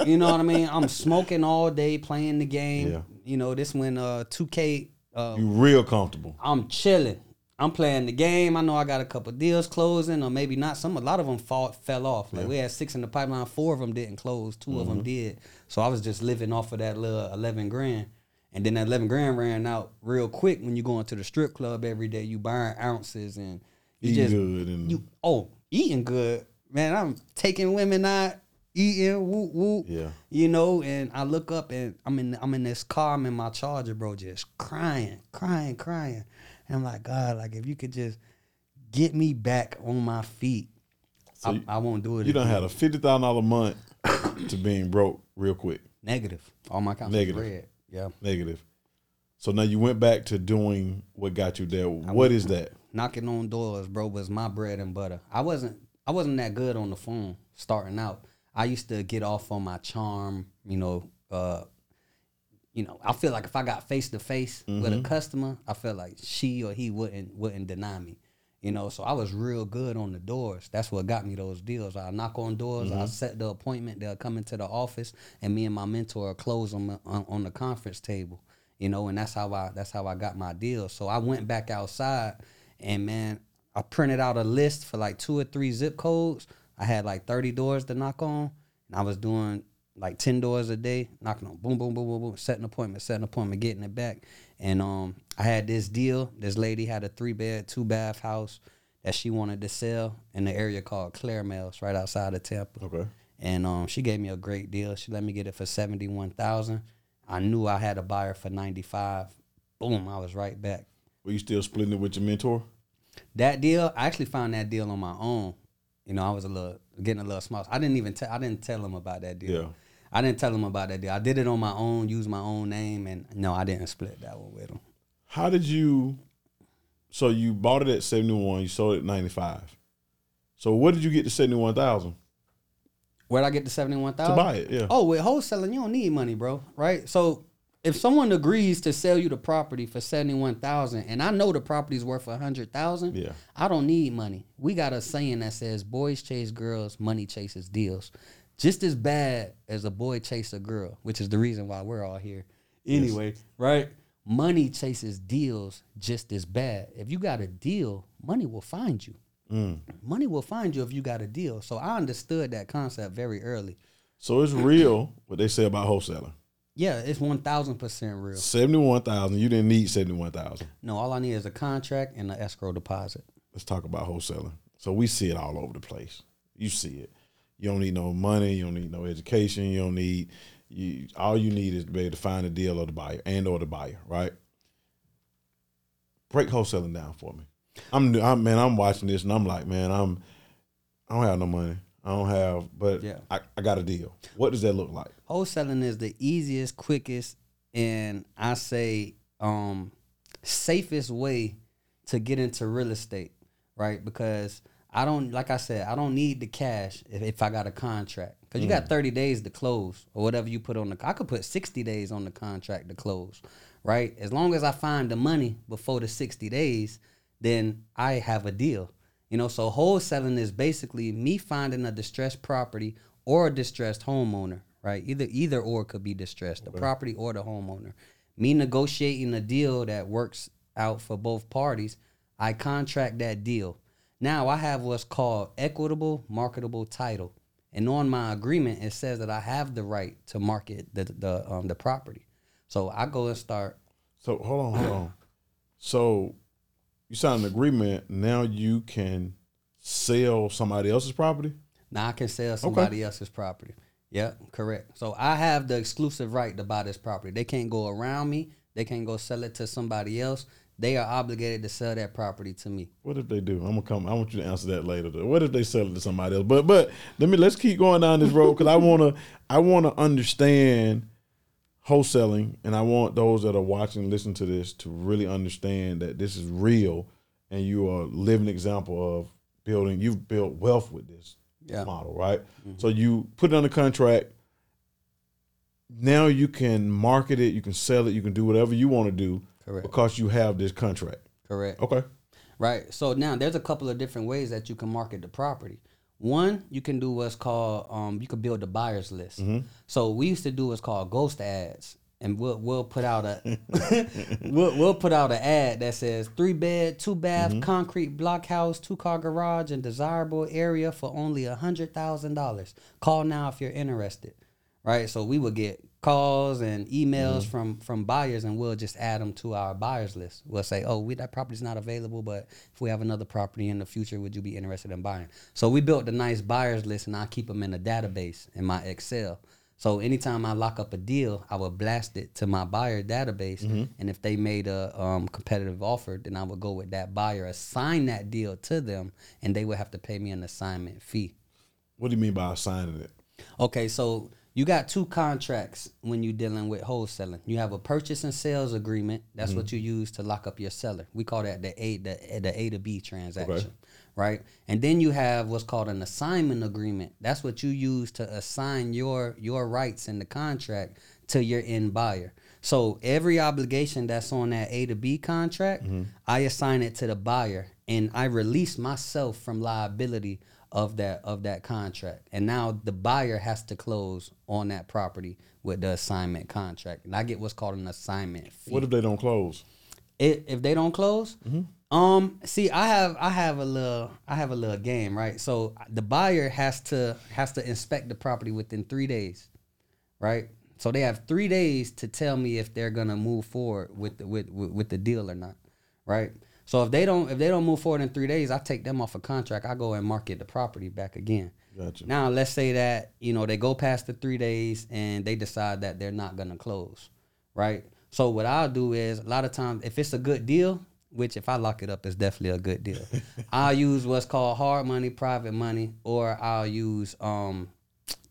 You know what I mean? I'm smoking all day, playing the game. Yeah. You know, this when uh 2K uh, You real comfortable. I'm chilling. I'm playing the game. I know I got a couple deals closing, or maybe not. Some a lot of them fall, fell off. Like we had six in the pipeline. Four of them didn't close. 2 of them did. So I was just living off of that little eleven grand, and then that eleven grand ran out real quick. When you go into the strip club every day, you buying ounces and you Eat just good and you oh eating good, man. I'm taking women out, eating whoop whoop. Yeah. You know, and I look up and I'm in I'm in this car, I'm in my charger, bro, just crying, crying, crying. And I'm like, God, like if you could just get me back on my feet, I, you- I won't do it. you done again. had a fifty thousand dollar month to being broke real quick. negative. All my accounts Negative. red. Yeah. Negative. So now you went back to doing what got you there. What is that? Knocking on doors, bro, was my bread and butter. I wasn't I wasn't that good on the phone starting out. I used to get off on my charm, you know, uh you know, I feel like if I got face to face with a customer, I felt like she or he wouldn't wouldn't deny me. You know, so I was real good on the doors. That's what got me those deals. I knock on doors, I set the appointment, they'll come into the office and me and my mentor close them on, on the conference table. You know, and that's how I that's how I got my deals. So I went back outside and man, I printed out a list for like two or three zip codes. I had like 30 doors to knock on. And I was doing like 10 doors a day, knocking on boom, boom, boom, boom, boom, setting appointment, setting appointment, getting it back. And um I had this deal. This lady had a three bed, two bath house that she wanted to sell in the area called Claremelles, right outside of Tampa. Okay. And um, she gave me a great deal. She let me get it for seventy one thousand. I knew I had a buyer for ninety five. Boom, I was right back. Were you still splitting it with your mentor? That deal, I actually found that deal on my own. You know, I was a little getting a little small. I didn't even tell. I didn't tell him about that deal. Yeah. I didn't tell him about that deal. I did it on my own, used my own name, and no, I didn't split that one with him. How did you? So you bought it at seventy one. You sold it at ninety five. So what did you get to seventy one thousand Where'd I get the seventy one thousand? to buy it? Yeah. Oh, with wholesaling, you don't need money, bro. Right? So if someone agrees to sell you the property for seventy one thousand, and I know the property's worth a hundred thousand, Yeah. I don't need money. We got a saying that says boys chase girls, money chases deals. Just as bad as a boy chase a girl, which is the reason why we're all here. Anyway, right? Money chases deals just as bad. If you got a deal, money will find you. Mm. Money will find you if you got a deal. So I understood that concept very early. So it's real what they say about wholesaling. Yeah, it's one thousand percent real. Seventy one thousand. You didn't need seventy one thousand. No, all I need is a contract and an escrow deposit. Let's talk about wholesaling. So we see it all over the place. You see it. You don't need no money. You don't need no education. You don't need. You all you need is to be able to find a deal or the buyer and or the buyer. Right. Break wholesaling down for me. I'm, I'm man. I'm watching this and I'm like, man, I'm. I don't have no money. I don't have, but Yeah. I, I got a deal. What does that look like? Wholesaling is the easiest, quickest, and I say um safest way to get into real estate, right? Because I don't like I said, I don't need the cash if, if I got a contract. because you got 30 days to close or whatever you put on the. I could put 60 days on the contract to close, right? As long as I find the money before the 60 days, then I have a deal. You know, so wholesaling is basically me finding a distressed property or a distressed homeowner, right? Either either or could be distressed, the property or the homeowner. Me negotiating a deal that works out for both parties, I contract that deal. Now I have what's called equitable marketable title. And on my agreement, it says that I have the right to market the the um the property. So I go and start So hold on, hold on. So you signed an agreement. Now you can sell somebody else's property. Now I can sell somebody else's property. Yeah, correct. So I have the exclusive right to buy this property. They can't go around me. They can't go sell it to somebody else. They are obligated to sell that property to me. What if they do? I'm gonna come. I want you to answer that later. Though. What if they sell it to somebody else? But but let me let's keep going down this road because I wanna I wanna understand wholesaling, and I want those that are watching, listen to this, to really understand that this is real, and you are a living example of building. You've built wealth with this Yeah. model, right? Mm-hmm. So you put it on under contract. Now you can market it, you can sell it, you can do whatever you want to do Correct. because you have this contract. Correct. Okay. Right. So now there's a couple of different ways that you can market the property. One, you can do what's called um, you can build a buyers list. So we used to do what's called ghost ads, and we'll we'll put out a we'll, we'll put out an ad that says three bed, two bath, concrete block house, two car garage, and desirable area for only a hundred thousand dollars. Call now if you're interested. Right. So we would get calls and emails from from buyers, and we'll just add them to our buyers list. We'll say, "Oh, we that property's not available, but if we have another property in the future, would you be interested in buying?" So we built a nice buyers list, and I keep them in a database in my Excel. So anytime I lock up a deal, I would blast it to my buyer database, and if they made a um, competitive offer, then I would go with that buyer, assign that deal to them, and they would have to pay me an assignment fee. What do you mean by assigning it? Okay, so you got two contracts when you're dealing with wholesaling. You have a purchase and sales agreement. That's what mm-hmm. you use to lock up your seller. We call that the A the, the A to B transaction, right? And then you have what's called an assignment agreement. That's what you use to assign your your rights in the contract to your end buyer. So every obligation that's on that A to B contract, mm-hmm. I assign it to the buyer and I release myself from liability of that of that contract. And now the buyer has to close on that property with the assignment contract. And I get what's called an assignment fee. What if they don't close? If, if they don't close, um, see, I have I have a little I have a little game, right? So the buyer has to has to inspect the property within three days, right? So they have three days to tell me if they're gonna move forward with the with with, with the deal or not, right? So if they don't if they don't move forward in three days, I take them off a contract. I go and market the property back again. Gotcha. Now let's say that you know they go past the three days and they decide that they're not gonna close, right? So what I'll do is a lot of times if it's a good deal, which if I lock it up, it's definitely a good deal. I'll use what's called hard money, private money, or I'll use um,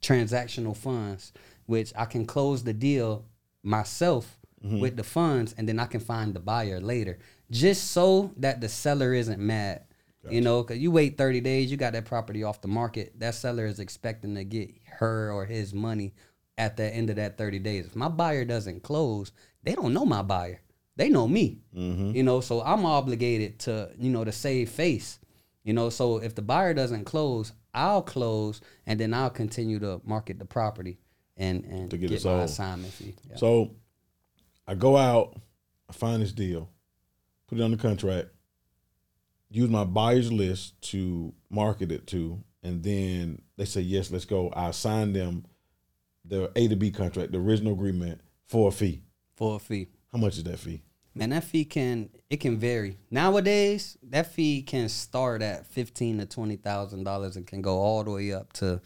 transactional funds, which I can close the deal myself with the funds, and then I can find the buyer later, just so that the seller isn't mad. You know, because you wait 30 days, you got that property off the market. That seller is expecting to get her or his money at the end of that 30 days. If my buyer doesn't close, they don't know my buyer. They know me. Mm-hmm. You know, so I'm obligated to, you know, to save face. You know, so if the buyer doesn't close, I'll close and then I'll continue to market the property and, and To get get, it my assignment fee. Yeah. So I go out, I find this deal, put it on the contract, use my buyer's list to market it to, and then they say yes, let's go. I assign them the A to B contract, the original agreement for a fee. For a fee. How much is that fee? Man, that fee can it can vary. Nowadays, that fee can start at fifteen to twenty thousand dollars and can go all the way up to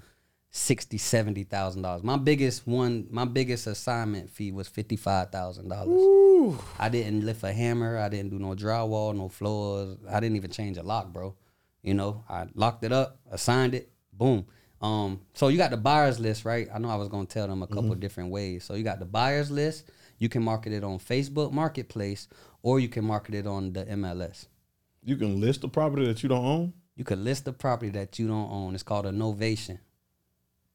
sixty, seventy thousand dollars. My biggest one, my biggest assignment fee was fifty five thousand dollars. I didn't lift a hammer. I didn't do no drywall, no floors. I didn't even change a lock, bro. You know, I locked it up, assigned it, boom. Um, so you got the buyers list, right? I know I was gonna tell them a couple different ways. So you got the buyers list. You can market it on Facebook Marketplace, or you can market it on the MLS. You can list a property that you don't own. You can list the property that you don't own. It's called a novation.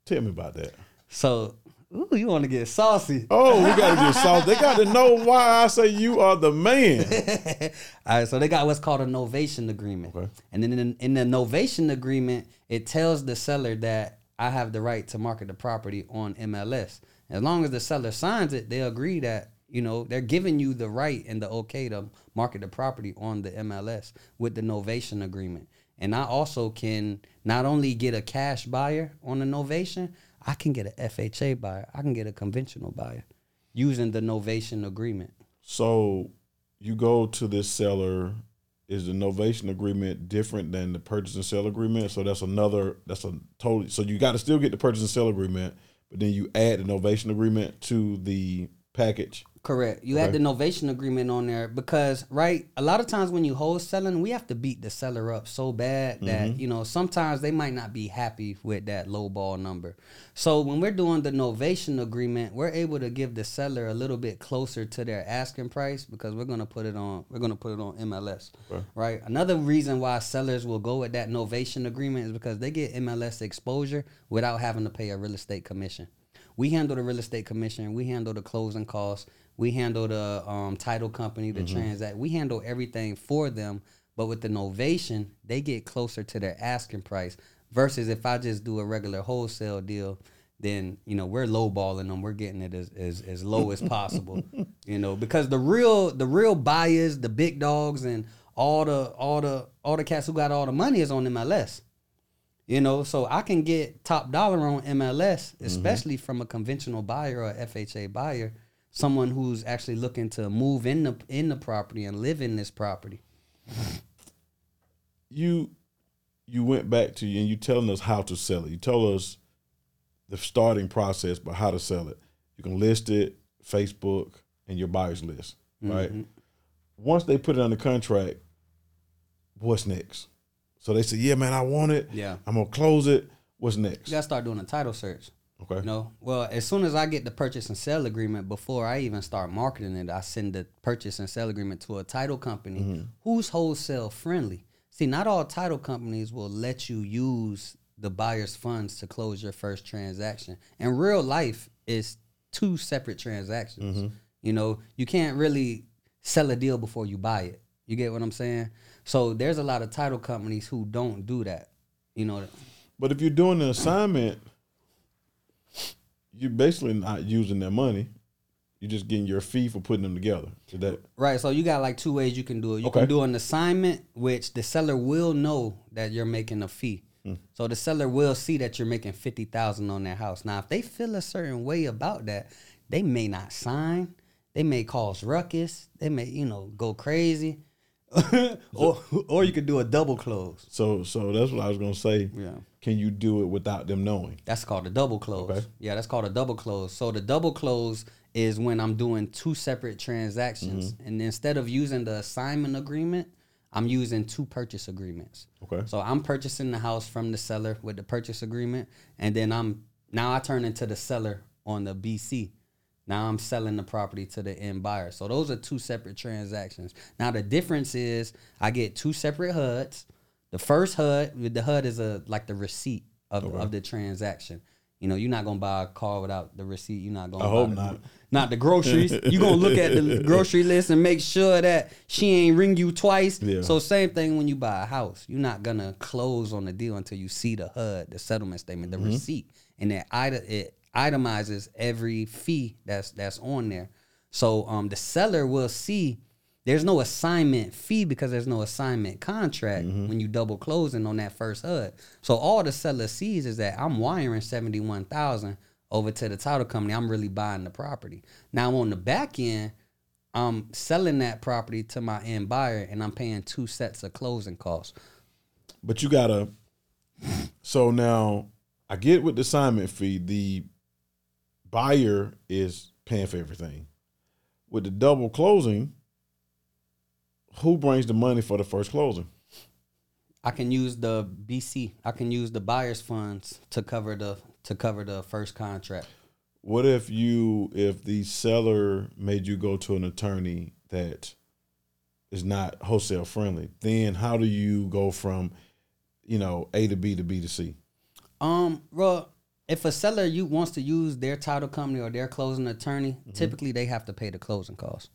Tell me about that. So, ooh, you want to get saucy? Oh, we gotta get saucy. They got to know why I say you are the man. All right, so they got what's called a novation agreement. Okay. And then in, in the novation agreement, it tells the seller that I have the right to market the property on MLS. As long as the seller signs it, they agree that, you know, they're giving you the right and the okay to market the property on the MLS with the novation agreement. And I also can not only get a cash buyer on the novation, I can get a FHA buyer. I can get a conventional buyer using the novation agreement. So you go to this seller. Is the novation agreement different than the purchase and sale agreement? So that's another. That's a totally. So you got to still get the purchase and sale agreement, but then you add the novation agreement to the package. Correct. You had the novation agreement on there because, right, a lot of times when you wholesaling, we have to beat the seller up so bad that, mm-hmm. you know, sometimes they might not be happy with that low ball number. So when we're doing the novation agreement, we're able to give the seller a little bit closer to their asking price because we're gonna put it on we're gonna put it on MLS. Right. Another reason why sellers will go with that novation agreement is because they get MLS exposure without having to pay a real estate commission. We handle the real estate commission. We handle the closing costs. We handle the um, title company, the transact. We handle everything for them. But with the novation, they get closer to their asking price. Versus if I just do a regular wholesale deal, then you know we're lowballing them. We're getting it as, as, as low as possible. you know, because the real the real buyers, the big dogs, and all the all the all the cats who got all the money is on MLS. You know, so I can get top dollar on MLS, especially from a conventional buyer or FHA buyer, someone who's actually looking to move in the in the property and live in this property. You you went back to you and you telling us how to sell it. You told us the starting process, but how to sell it. You can list it, Facebook, and your buyers list, right? Mm-hmm. Once they put it on the contract, what's next? So they say, "Yeah, man, I want it. Yeah. I'm gonna close it. What's next?" You gotta start doing a title search. Okay. You know, well, as soon as I get the purchase and sale agreement, before I even start marketing it, I send the purchase and sale agreement to a title company mm-hmm. who's wholesale friendly. See, not all title companies will let you use the buyer's funds to close your first transaction. In real life, it's two separate transactions. Mm-hmm. You know, you can't really sell a deal before you buy it. You get what I'm saying? So there's a lot of title companies who don't do that. You know, But if you're doing an assignment, you're basically not using their money. You're just getting your fee for putting them together. Is that Right. So you got like two ways you can do it. You Okay. can do an assignment, which the seller will know that you're making a fee. Hmm. So the seller will see that you're making fifty thousand on their house. Now, if they feel a certain way about that, they may not sign. They may cause ruckus. They may, you know, go crazy. or or you could do a double close. so? So that's what I was gonna say. Yeah. Can you do it without them knowing? That's called a double close. Okay. Yeah, that's called a double close. So the double close is when I'm doing two separate transactions, Mm-hmm. and instead of using the assignment agreement, I'm using two purchase agreements. Okay. So I'm purchasing the house from the seller with the purchase agreement, and then I'm now I turn into the seller on the BC. Now I'm selling the property to the end buyer. So those are two separate transactions. Now the difference is I get two separate HUDs. The first HUD, the HUD is a like the receipt of, of the transaction. You know, you're not gonna buy a car without the receipt. You're not gonna. I buy hope the- not. Not the groceries. you're gonna look at the grocery list and make sure that she ain't ring you twice. Yeah. So same thing when you buy a house. You're not gonna close on the deal until you see the HUD, the settlement statement, the Mm-hmm. receipt, and that it itemizes every fee that's that's on there. So um, the seller will see there's no assignment fee because there's no assignment contract Mm-hmm. when you double closing on that first HUD. So all the seller sees is that I'm wiring seventy one thousand over to the title company. I'm really buying the property. Now on the back end, I'm selling that property to my end buyer and I'm paying two sets of closing costs. But you gotta. So now I get with the assignment fee, the buyer is paying for everything. With the double closing, who brings the money for the first closing? I can use the BC. I can use the buyer's funds to cover the to cover the first contract. What if you if the seller made you go to an attorney that is not wholesale friendly? Then how do you go from, you know, A to B to B to C? Um, well, if a seller you wants to use their title company or their closing attorney, typically they have to pay the closing costs.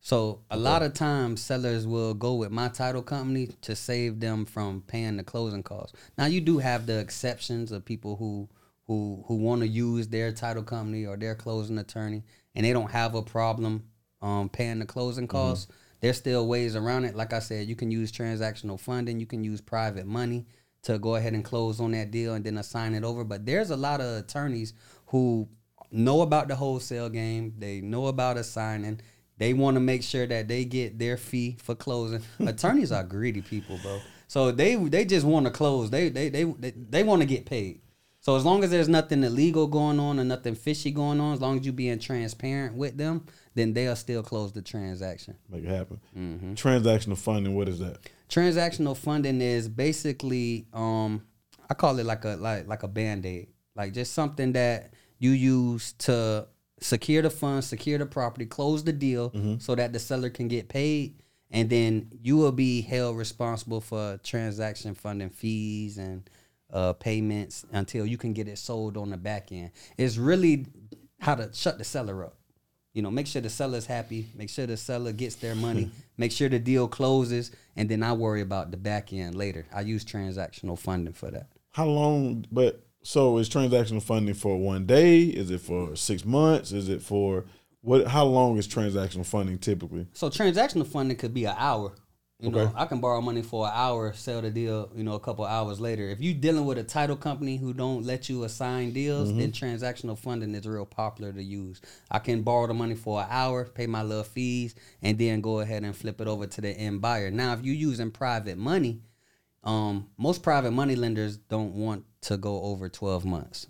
So a lot of times sellers will go with my title company to save them from paying the closing costs. Now you do have the exceptions of people who who who want to use their title company or their closing attorney and they don't have a problem um, paying the closing costs. There's still ways around it. Like I said, you can use transactional funding, you can use private money to go ahead and close on that deal and then assign it over. But there's a lot of attorneys who know about the wholesale game. They know about assigning. They want to make sure that they get their fee for closing. Attorneys are greedy people, bro. So they they just want to close. They they they they, they want to get paid. So as long as there's nothing illegal going on or nothing fishy going on, as long as you being transparent with them, then they'll still close the transaction. Make it happen. Transactional funding. What is that? Transactional funding is basically um I call it like a like like a band-aid. Like just something that you use to secure the funds, secure the property, close the deal so that the seller can get paid and then you will be held responsible for transaction funding fees and uh, payments until you can get it sold on the back end. It's really how to shut the seller up. You know, make sure the seller's happy, make sure the seller gets their money, make sure the deal closes, and then I worry about the back end later. I use transactional funding for that. How long? But so is transactional funding for one day? Is it for six months? Is it for what? How long is transactional funding typically? So transactional funding could be an hour. You know, I can borrow money for an hour, sell the deal, you know, a couple hours later. If you're dealing with a title company who don't let you assign deals, then mm-hmm. transactional funding is real popular to use. I can borrow the money for an hour, pay my little fees, and then go ahead and flip it over to the end buyer. Now, if you're using private money, um, most private money lenders don't want to go over 12 months.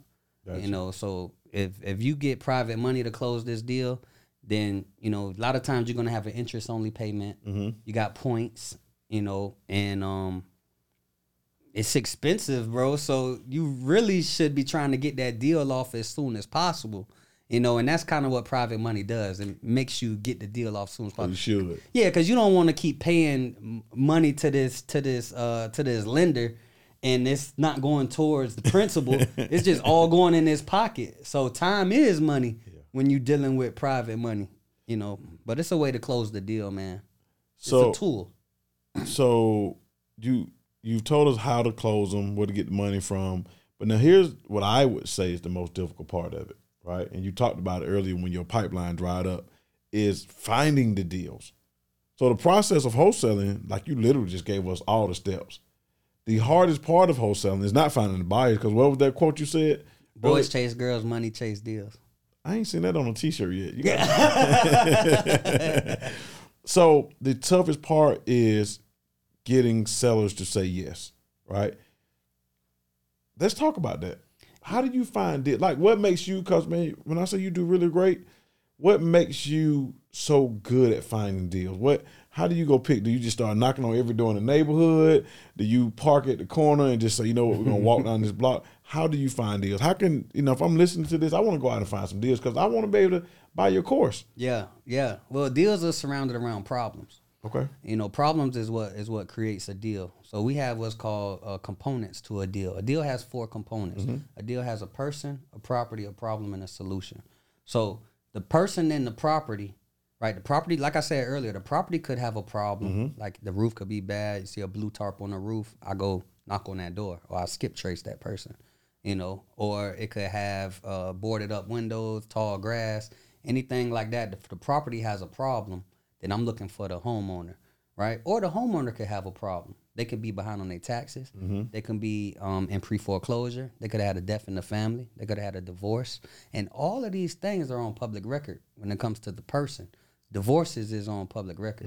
Gotcha. You know, so if if you get private money to close this deal, then you know a lot of times you're gonna have an interest only payment. You got points, you know, and um, it's expensive, bro. So you really should be trying to get that deal off as soon as possible. You know, and that's kind of what private money does. It makes you get the deal off soon as You possible. should. Yeah, because you don't want to keep paying money to this to this uh to this lender, and it's not going towards the principal. it's just all going in his pocket. So time is money when you're dealing with private money. You know, but it's a way to close the deal, man. It's So a tool. so you you've told us how to close them, where to get the money from. But now here's what I would say is the most difficult part of it, right? And you talked about it earlier when your pipeline dried up, is finding the deals. So the process of wholesaling, like you literally just gave us all the steps. The hardest part of wholesaling is not finding the buyers, because what was that quote you said? Boys chase girls, money chase deals. I ain't seen that on a t-shirt yet. So the toughest part is getting sellers to say yes, right? Let's talk about that. How do you find it? Like, what makes you? Cause man, when I say you do really great, what makes you so good at finding deals? What? How do you go pick? Do you just start knocking on every door in the neighborhood? Do you park at the corner and just say, you know what, we're gonna walk down this block? How do you find deals? How can you know if I'm listening to this, I want to go out and find some deals because I want to be able to buy your course. Yeah, yeah. Well, deals are surrounded around problems. Okay. You know, problems is what is what creates a deal. So we have what's called uh, components to a deal. A deal has four components. A deal has a person, a property, a problem, and a solution. So the person and the property, right? The property, like I said earlier, the property could have a problem. Like the roof could be bad. You see a blue tarp on the roof. I go knock on that door, or I skip trace that person. You know, or it could have uh, boarded up windows, tall grass, anything like that. If the property has a problem, then I'm looking for the homeowner, right? Or the homeowner could have a problem. They could be behind on their taxes. They can be um, in pre foreclosure. They could have had a death in the family. They could have had a divorce. And all of these things are on public record when it comes to the person. Divorces is on public record.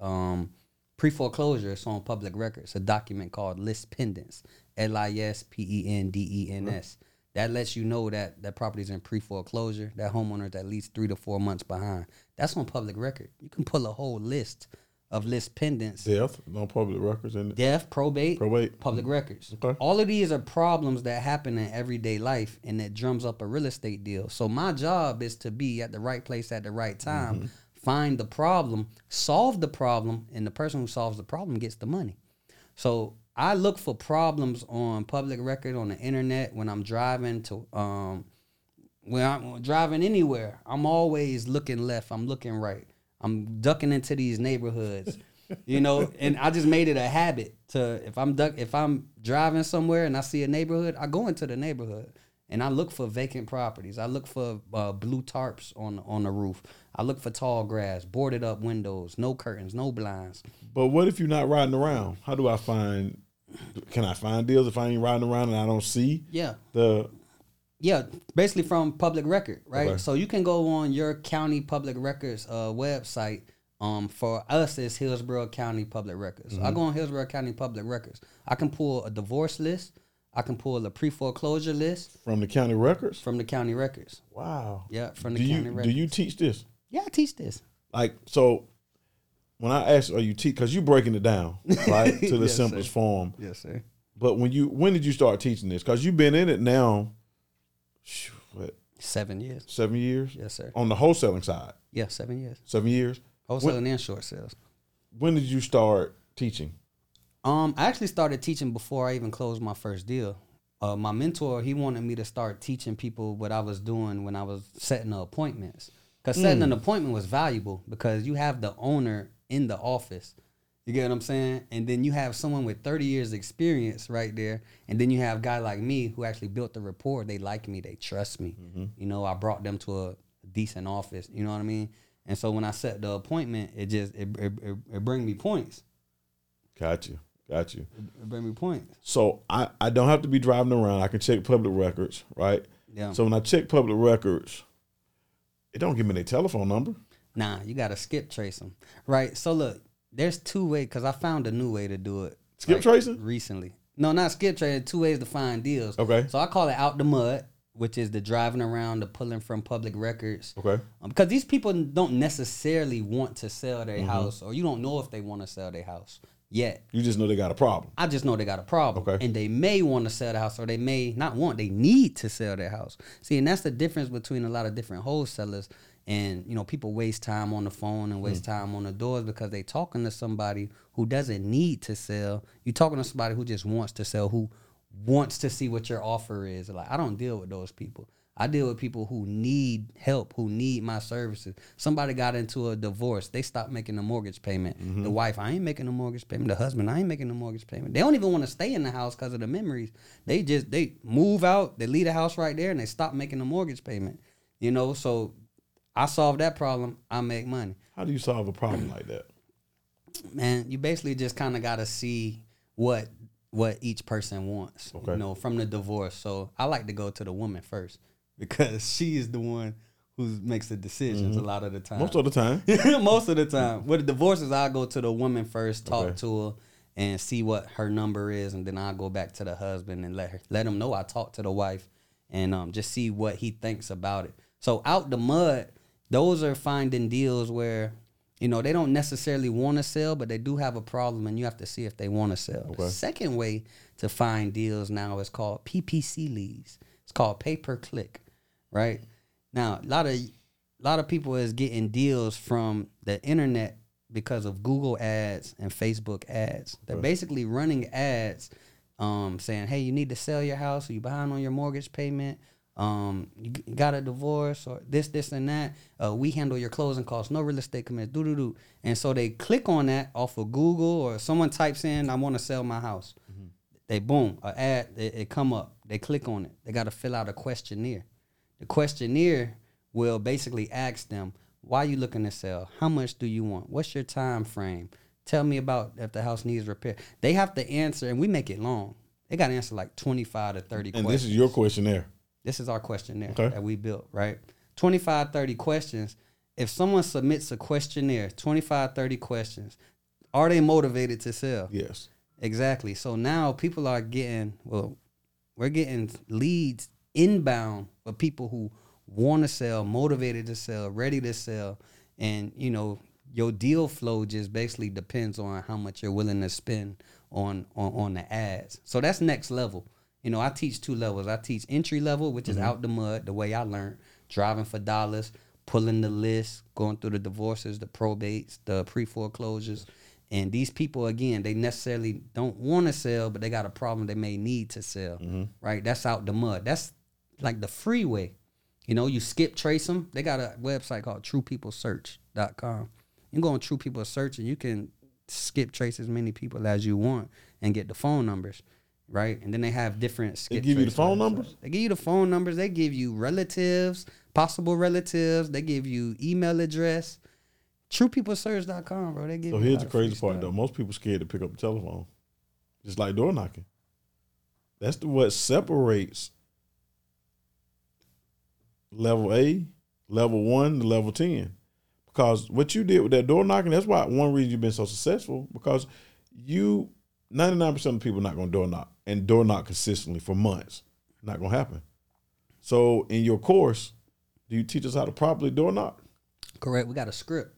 Um, pre foreclosure is on public record. It's a document called lis pendens, L I S P E N D E N S. That lets you know that that property's in pre foreclosure. That homeowner is at least three to four months behind. That's on public record. You can pull a whole list of lis pendens. Death, no public records in it. Death, probate, Probate. public records. Okay. All of these are problems that happen in everyday life and that drums up a real estate deal. So my job is to be at the right place at the right time, find the problem, solve the problem, and the person who solves the problem gets the money. So I look for problems on public record on the internet when I'm driving to um when I'm driving anywhere. I'm always looking left. I'm looking right. I'm ducking into these neighborhoods. you know, and I just made it a habit to if I'm duck if I'm driving somewhere and I see a neighborhood, I go into the neighborhood and I look for vacant properties. I look for uh, blue tarps on on the roof. I look for tall grass, boarded up windows, no curtains, no blinds. But what if you're not riding around? How do I find? Can I find deals if I ain't riding around and I don't see Yeah, the? Yeah, basically from public record, right? Okay. So you can go on your county public records uh, website. Um, for us, it's Hillsborough County Public Records. So I go on Hillsborough County Public Records. I can pull a divorce list. I can pull a pre foreclosure list From the county records? from the county records. Wow. Yeah, from the Do county you do you teach this? yeah, I teach this. Like so, when I ask, are you teach? Because you're breaking it down right to the Yes, simplest sir. form. Yes, sir. But when you when did you start teaching this? Because you've been in it now, what Seven years. seven years Yes, sir. on the wholesaling side. Yeah, seven years. Seven years. Wholesaling and short sales. When did you start teaching? Um, I actually started teaching before I even closed my first deal. Uh, my mentor, he wanted me to start teaching people what I was doing when I was setting the appointments. Because setting an appointment was valuable because you have the owner in the office. You get what I'm saying? And then you have someone with 30 years experience right there. And then you have a guy like me who actually built the rapport. They like me. They trust me. Mm-hmm. You know, I brought them to a decent office. You know what I mean? And so when I set the appointment, it just, it, it, it, it bring me points. Got you. Got you. It bring me points. So I, I don't have to be driving around. I can check public records, right? Yeah. So when I check public records, it don't give me their telephone number. Nah, you gotta skip trace them. Right. So look, there's two ways because I found a new way to do it. Skip tracing? recently. No, not skip tracing. Two ways to find deals. Okay. So I call it out the mud, which is the driving around, the pulling from public records. Okay. Um, because these people don't necessarily want to sell Mm-hmm. their house, or you don't know if they want to sell their house yet. You just know they got a problem. I just know they got a problem. Okay. And they may want to sell the house or they may not want, they need to sell their house. See, and that's the difference between a lot of different wholesalers and, you know, people waste time on the phone and waste time on the doors because they talking to somebody who doesn't need to sell. you talking to somebody who just wants to sell, who wants to see what your offer is. Like, I don't deal with those people. I deal with people who need help, who need my services. Somebody got into a divorce. They stopped making the mortgage payment. Mm-hmm. The wife, I ain't making the mortgage payment. The husband, I ain't making the mortgage payment. They don't even want to stay in the house because of the memories. They just they move out, they leave the house right there, and they stop making the mortgage payment. You know, so I solve that problem. I make money. How do you solve a problem like that? Man, you basically just kind of got to see what what each person wants. Okay. You know, from the divorce. So I like to go to the woman first because she is the one who makes the decisions a lot of the time. Most of the time. Most of the time. With the divorces, I go to the woman first, talk Okay. to her, and see what her number is, and then I go back to the husband and let her let him know I talked to the wife, and um just see what he thinks about it. So out the mud, those are finding deals where you know they don't necessarily want to sell, but they do have a problem, and you have to see if they want to sell. The second way to find deals now is called PPC leads. It's called pay per click, right? Now, a lot of a lot of people is getting deals from the internet because of Google ads and Facebook ads. They're basically running ads um, saying, "Hey, you need to sell your house. Are you behind on your mortgage payment? Um, you got a divorce or this, this, and that. Uh, we handle your closing costs. No real estate commission. Do do do." And so they click on that off of Google or someone types in, "I want to sell my house." They boom, an ad, it, it come up. They click on it. They got to fill out a questionnaire. The questionnaire will basically ask them, why you looking to sell? How much do you want? What's your time frame? Tell me about if the house needs repair. They have to answer, and we make it long. They got to answer like 25 to 30 And questions. this is your questionnaire. This is our questionnaire Okay. that we built, right? 25, 30 questions. If someone submits a questionnaire, 25, 30 questions, are they motivated to sell? Yes. Exactly. So now people are getting well, we're getting leads inbound for people who want to sell, motivated to sell, ready to sell, and you know your deal flow just basically depends on how much you're willing to spend on on, on the ads. So that's next level. You know, I teach two levels. I teach entry level, which is mm-hmm. out the mud, the way I learned, driving for dollars, pulling the list, going through the divorces, the probates, the pre foreclosures, And these people, again, they necessarily don't want to sell, but they got a problem they may need to sell. Mm-hmm. Right? That's out the mud. That's like the freeway. You know, you skip trace them. They got a website called truepeoplesearch.com. You can go on True People Search and you can skip trace as many people as you want and get the phone numbers. Right? And then they have different skip they give you the phone numbers? They give you the phone numbers. They give you relatives, possible relatives. They give you email address. TruePeopleSearch.com, bro. They give So here's the crazy part stuff. though. Most people scared to pick up the telephone. Just like door knocking. That's the, what separates level A, level one to level ten. Because what you did with that door knocking, that's why one reason you've been so successful, because you ninety nine percent of people not gonna door knock and door knock consistently for months. Not gonna happen. So in your course, do you teach us how to properly door knock? Correct. We got a script,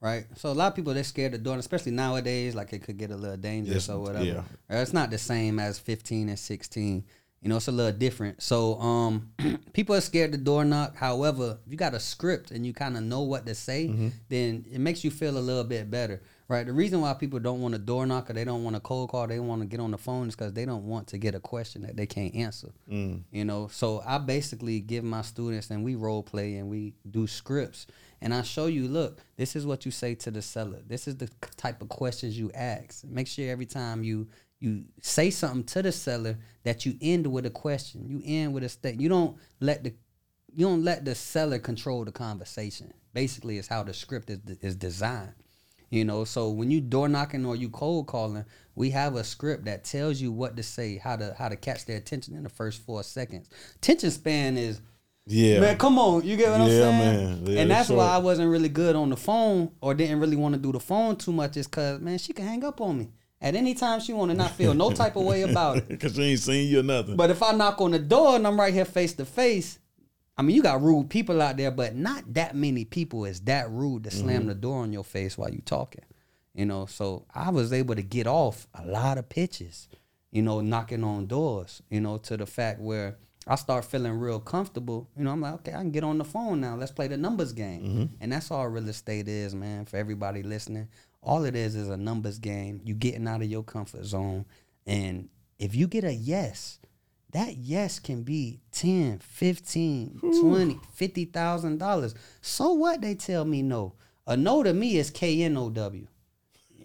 right? So a lot of people they're scared of doing, especially nowadays. Like it could get a little dangerous Yes, or whatever. yeah. Uh, It's not the same as fifteen and sixteen. You know, it's a little different. So um, people are scared to door knock. However, if you got a script and you kind of know what to say, Mm-hmm. then it makes you feel a little bit better, right? The reason why people don't want a door knock or they don't want a cold call, they want to get on the phone is because they don't want to get a question that they can't answer. Mm. You know, so I basically give my students and we role play and we do scripts and I show you, look, this is what you say to the seller. This is the type of questions you ask. Make sure every time you you say something to the seller that you end with a question. You end with a statement. You don't let the you don't let the seller control the conversation. Basically, is how the script is is designed. You know, so when you door knocking or you cold calling, we have a script that tells you what to say, how to how to catch their attention in the first four seconds. Attention span is Yeah. man, come on, you get what I'm saying? man. Yeah, and that's sure. why I wasn't really good on the phone or didn't really want to do the phone too much, is cause man, she can hang up on me at any time she want to not feel no type of way about it. Because she ain't seen you or nothing. But if I knock on the door and I'm right here face to face, I mean, you got rude people out there, but not that many people is that rude to slam Mm-hmm. the door on your face while you talking. You know, so I was able to get off a lot of pitches, you know, knocking on doors, you know, to the fact where I start feeling real comfortable. You know, I'm like, okay, I can get on the phone now. Let's play the numbers game. Mm-hmm. And that's all real estate is, man, for everybody listening. All it is is a numbers game. You getting out of your comfort zone. And if you get a yes, that yes can be 10, 15, 20, 50,000 dollars. So what they tell me no. A no to me is K N O W.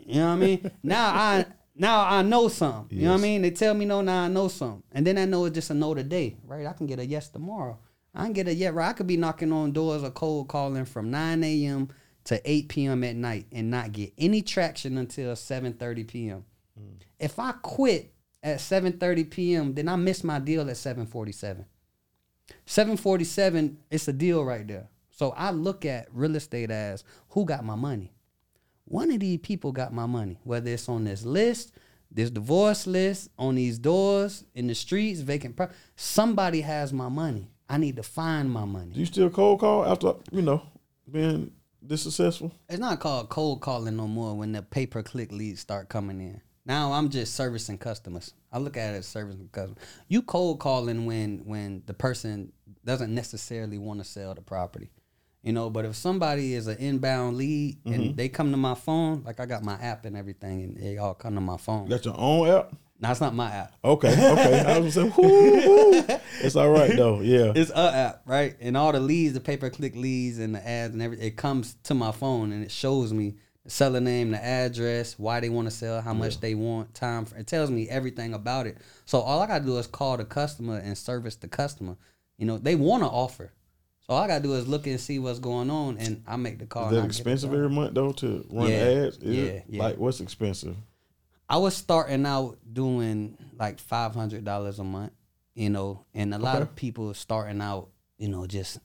You know what I mean? now I now I know something. You know what I mean? They tell me no, now I know something. And then I know it's just a no today, right? I can get a yes tomorrow. I can get a yes, right? I could be knocking on doors or cold calling from 9 a.m. to 8 p.m. at night and not get any traction until 7:30 p.m. Mm. If I quit at 7:30 p.m., then I miss my deal at 7:47. 747, it's a deal right there. So I look at real estate as who got my money. One of these people got my money, whether it's on this list, this divorce list, on these doors, in the streets, vacant property. Somebody has my money. I need to find my money. Do you still cold call after you know being this successful? It's not called cold calling no more when the pay per click leads start coming in. Now I'm just servicing customers. I look at it as servicing customers. You cold calling when when the person doesn't necessarily want to sell the property. You know, but if somebody is an inbound lead and mm-hmm. they come to my phone, like I got my app and everything, and they all come to my phone. That's your own app? No, it's not my app. Okay, okay. I was gonna say, whoo, whoo. it's all right though. Yeah. It's a app, right? And all the leads, the pay per click leads and the ads and everything, it comes to my phone and it shows me the seller name, the address, why they want to sell, how much they want, time. For, it tells me everything about it. So all I gotta do is call the customer and service the customer. You know, they want to offer. So all I gotta do is look and see what's going on, and I make the call. Is that I get the expensive every month though to run Yeah, ads? yeah, yeah. Like what's expensive? I was starting out doing like five hundred dollars a month, you know, and a lot of people starting out, you know, just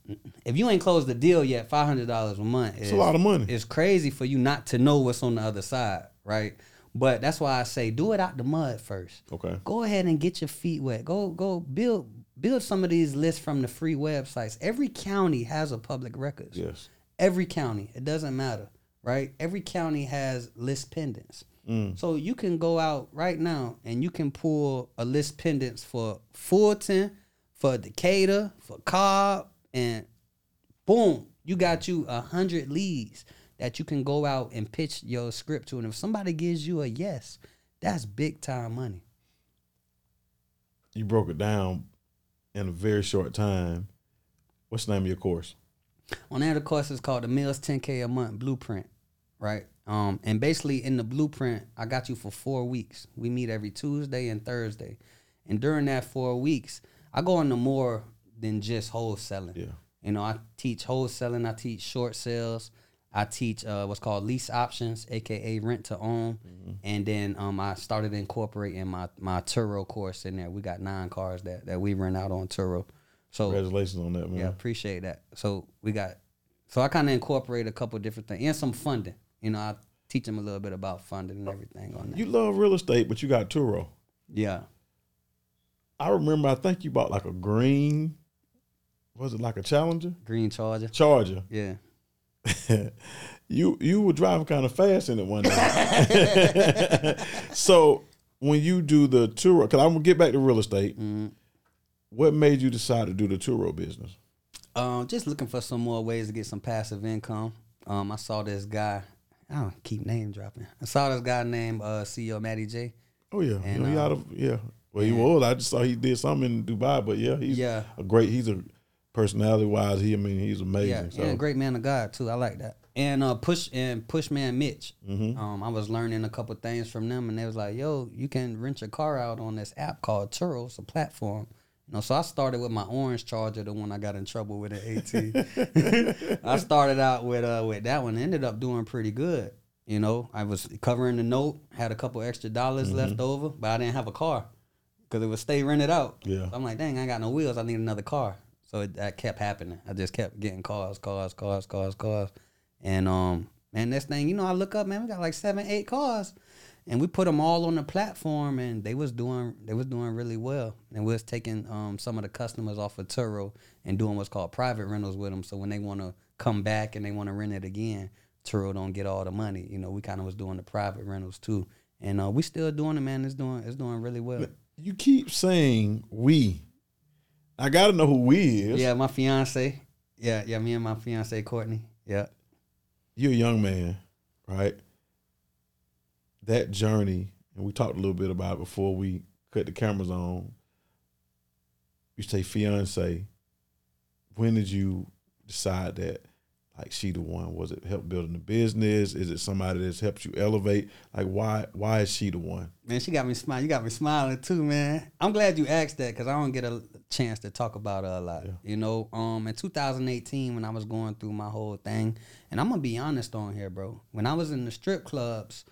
if you ain't closed the deal yet, five hundred dollars a month. It's a lot of money. It's crazy for you not to know what's on the other side, right? But that's why I say do it out the mud first. Okay. Go ahead and get your feet wet. Go go build build some of these lists from the free websites. Every county has a public records. Yes. Every county, it doesn't matter, right? Every county has lis pendens. Mm. So you can go out right now and you can pull a lis pendens for Fulton, for Decatur, for Cobb, and boom, you got you a hundred leads that you can go out and pitch your script to. And if somebody gives you a yes, that's big time money. You broke it down in a very short time. What's the name of your course? On there, the course is called the Mills 10K a month blueprint, right? Um, and basically in the blueprint, I got you for four weeks. We meet every Tuesday and Thursday. And during that four weeks, I go into more than just wholesaling. Yeah. You know, I teach wholesaling, I teach short sales, I teach uh, what's called lease options, aka rent to own, and then um, I started incorporating my my Turo course in there. We got nine cars that that we rent out on Turo. So Congratulations on that, man. yeah, appreciate that. So we got, so I kind of incorporate a couple different things and some funding. You know, I teach them a little bit about funding and everything on that. You love real estate, but you got Turo. yeah, I remember. I think you bought like a green. Was it like a Challenger? Green Charger. Charger. Yeah. you you were driving kind of fast in it one day. so when you do the Turo, because I'm gonna get back to real estate. Mm-hmm. What made you decide to do the Turo business? Um, just looking for some more ways to get some passive income. Um, I saw this guy. I don't keep name dropping. I saw this guy named uh, CEO Matty J. Oh yeah, And, you know, he uh, out of yeah. Well, he was. I just saw he did something in Dubai, but yeah, he's Yeah. a great. He's a personality wise. He, I mean, he's amazing. Yeah, so yeah, great man of God too. I like that. And uh, push and push man Mitch. Mm-hmm. Um, I was learning a couple things from them, and they was like, "Yo, you can rent your car out on this app called Turo. It's a platform." You know, so I started with my orange Charger, the one I got in trouble with at 18. I started out with uh with that one. Ended up doing pretty good. You know, I was covering the note, had a couple extra dollars Mm-hmm. left over, but I didn't have a car because it would stay rented out. Yeah. So I'm like, dang, I ain't got no wheels. I need another car. So it, that kept happening. I just kept getting cars, cars, cars, cars, cars. And um, man, this thing, you know, I look up, man, we got like seven, eight cars, and we put them all on the platform, and they was doing, they was doing really well, and we was taking um some of the customers off of Turo and doing what's called private rentals with them. So when they want to come back and they want to rent it again, Turo don't get all the money. You know, we kind of was doing the private rentals too, and uh, we still doing it, man. It's doing, it's doing really well. You keep saying we. I got to know who we is. Yeah, my fiance. Yeah, yeah, me and my fiance Courtney. Yeah. You're a young man, right? That journey, and we talked a little bit about it before we cut the cameras on. You say fiance. When did you decide that, like, she the one? Was it help building the business? Is it somebody that's helped you elevate? Like, why? Why is she the one? Man, she got me smiling. You got me smiling too, man. I'm glad you asked that because I don't get a chance to talk about her a lot. Yeah. You know, um, in 2018 when I was going through my whole thing, and I'm gonna be honest on here, bro. When I was in the strip clubs,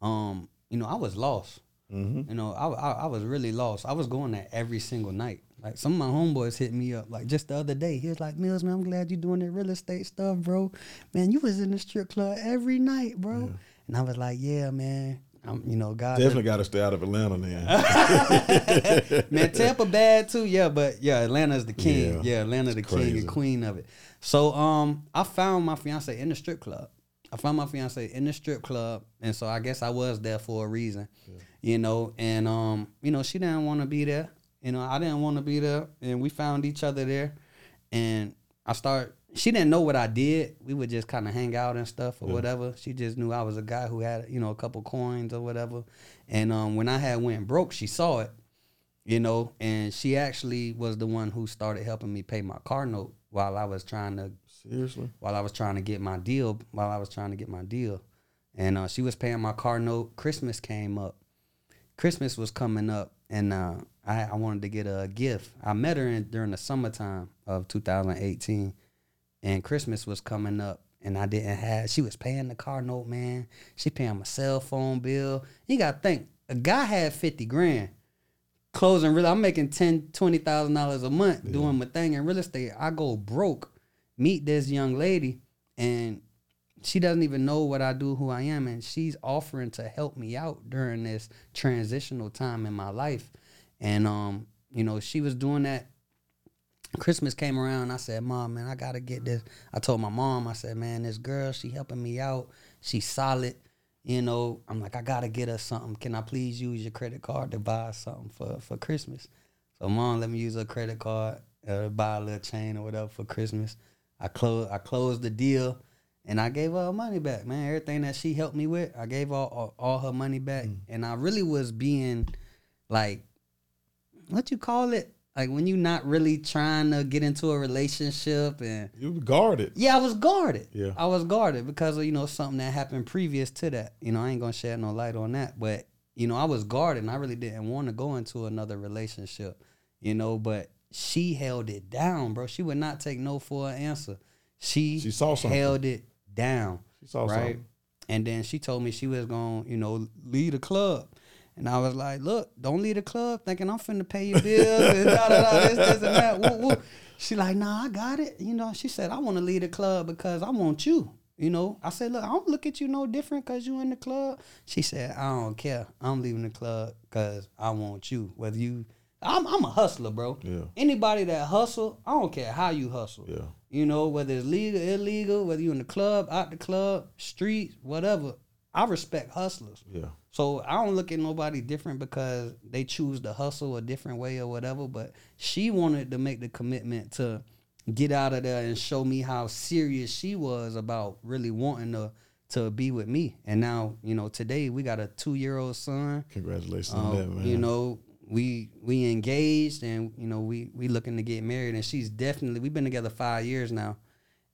um, you know, I was lost. Mm-hmm. You know, I, I I was really lost. I was going there every single night. Like some of my homeboys hit me up like just the other day. He was like, "Mills, man, I'm glad you're doing that real estate stuff, bro. Man, you was in the strip club every night, bro." And I was like, "Yeah, man. I'm, you know, God Definitely got to stay out of Atlanta man. man, Tampa bad too, yeah, but yeah, Atlanta's the king. Yeah, Yeah, Atlanta the it's king and queen of it. So um I found my fiance in the strip club. I found my fiance in the strip club, and so I guess I was there for a reason, you know. And um, you know, she didn't want to be there. You know, I didn't want to be there, and we found each other there. And I start. She didn't know what I did. We would just kind of hang out and stuff or Yeah. whatever. She just knew I was a guy who had you know a couple coins or whatever. And um, when I had went broke, she saw it you know, and she actually was the one who started helping me pay my car note while I was trying to Seriously? while I was trying to get my deal while I was trying to get my deal. And uh, she was paying my car note. Christmas came up. Christmas was coming up, and uh, I, I wanted to get a gift. I met her in, during the summertime of 2018, and Christmas was coming up, and I didn't have. She was paying the car note, man. She paying my cell phone bill. You got to think, a guy had 50 grand closing real I'm making ten, twenty thousand dollars a month doing my thing in real estate. I go broke, meet this young lady, and she doesn't even know what I do, who I am, and she's offering to help me out during this transitional time in my life. And um, you know, she was doing that. Christmas came around. I said, "Mom, man, I gotta get this." I told my mom, I said, "Man, this girl, she helping me out. She's solid." You know, I'm like, I gotta get her something. Can I please use your credit card to buy something for for Christmas? So, mom, let me use her credit card uh, buy a little chain or whatever for Christmas. I close I closed the deal, And I gave her her money back, man. Everything that she helped me with, I gave her all, all her money back. Mm. And I really was being like, what you call it? Like when you're not really trying to get into a relationship and You were guarded. yeah, I was guarded. Yeah. I was guarded because of, you know, something that happened previous to that. You know, I ain't gonna shed no light on that. But, you know, I was guarded and I really didn't want to go into another relationship. You know, but she held it down, bro. She would not take no for an answer. She, She saw something. held it down. She saw right? something. And then she told me she was gonna, you know, lead a club. And I was like, look, don't leave the club thinking I'm finna pay your bills and da da da this, this and that. Woo, woo. She like, nah, I got it. You know, she said, I want to leave the club because I want you. You know, I said, look, I don't look at you no different because you in the club. She said, I don't care. I'm leaving the club because I want you. Whether you, I'm, I'm a hustler, bro. Yeah. Anybody that hustle, I don't care how you hustle. Yeah. You know, whether it's legal, illegal, whether you in the club, out the club, streets, whatever. I respect hustlers. Yeah. So I don't look at nobody different because they choose to hustle a different way or whatever. But she wanted to make the commitment to get out of there and show me how serious she was about really wanting to to be with me. And now, you know, today we got a two year old son. Congratulations Um, on that, man. You know, we we engaged and you know we we looking to get married and she's definitely we've been together five years now,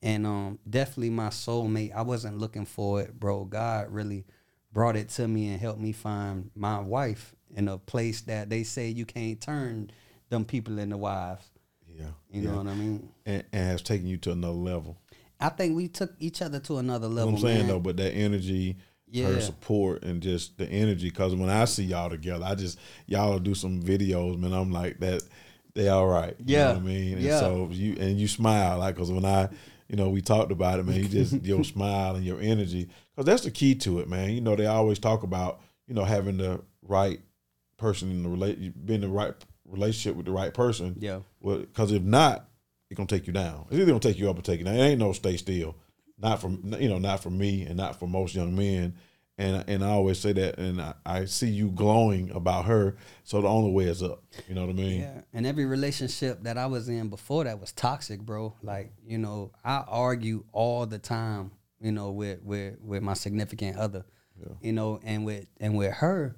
and um definitely my soulmate. I wasn't looking for it, bro. God really brought it to me and helped me find my wife in a place that they say you can't turn them people into wives. yeah. You yeah. know what I mean? and, and has taken you to another level. I think we took each other to another You know level. I'm saying man. though, but that energy, Yeah. her support, and just the energy. Because when I see y'all together, I just y'all do some videos, man. I'm like that. They all right. You Yeah. know what I mean. And Yeah. so you and you smile like because when I, you know, we talked about it, man. You just your smile and your energy because that's the key to it, man. You know, they always talk about you know having the right person in the relate, being the right relationship with the right person. Yeah. Well, because if not, it's gonna take you down. It's either gonna take you up or take you down. It ain't no stay still. Not from you know, not for me, and not for most young men. And and I always say that, and I, I see you glowing about her. So the only way is up. You know what I mean? Yeah, and every relationship that I was in before that was toxic, bro. Like you know, I argue all the time. You know, with with with my significant other. Yeah. You know, and with and with her,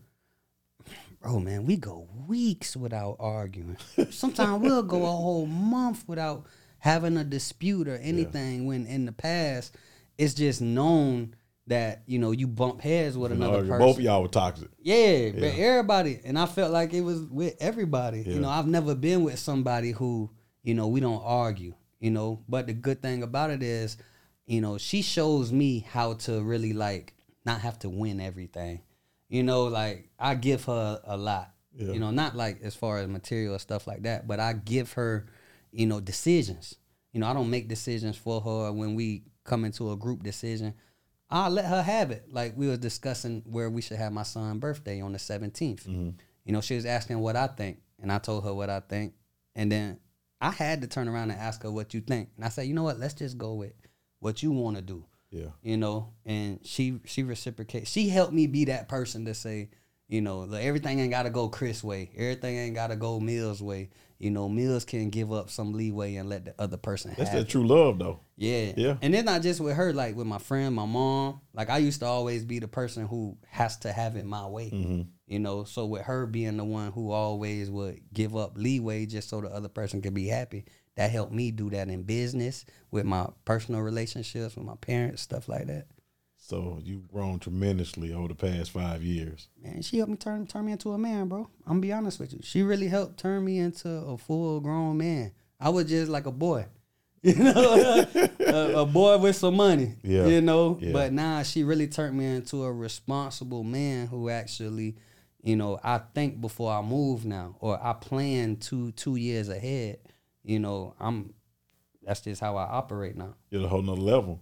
bro, man, we go weeks without arguing. Sometimes we'll go a whole month without having a dispute or anything. When in the past, it's just known that you know you bump heads with another argue. person. Both of y'all were toxic. Yeah, but everybody, and I felt like it was with everybody. Yeah. You know, I've never been with somebody who, you know, we don't argue. You know, but the good thing about it is, you know, she shows me how to really like not have to win everything. You know, like I give her a lot. Yeah. You know, not like as far as material stuff like that, but I give her, you know, decisions. You know, I don't make decisions for her when we come into a group decision. I'll let her have it. Like we was discussing where we should have my son's birthday on the 17th. Mm-hmm. You know, she was asking what I think, and I told her what I think. And then I had to turn around and ask her what you think. And I said, you know what, let's just go with what you want to do. Yeah. You know, and she she reciprocated. She helped me be that person to say, you know, look, everything ain't gotta go Chris way. Everything ain't gotta go Mills way. You know, Mills can give up some leeway and let the other person That's have that it. true love, though. Yeah. Yeah. And it's not just with her, like with my friend, my mom. Like I used to always be the person who has to have it my way. Mm-hmm. You know, so with her being the one who always would give up leeway just so the other person could be happy, that helped me do that in business, with my personal relationships, with my parents, stuff like that. So you've grown tremendously over the past five years. Man, she helped me turn turn me into a man, bro. I'm gonna be honest with you. She really helped turn me into a full grown man. I was just like a boy. You know, a, a boy with some money. Yeah. You know, Yeah. but now she really turned me into a responsible man who actually, you know, I think before I move now, or I plan two two years ahead. You know, I'm. That's just how I operate now. You're a whole nother level.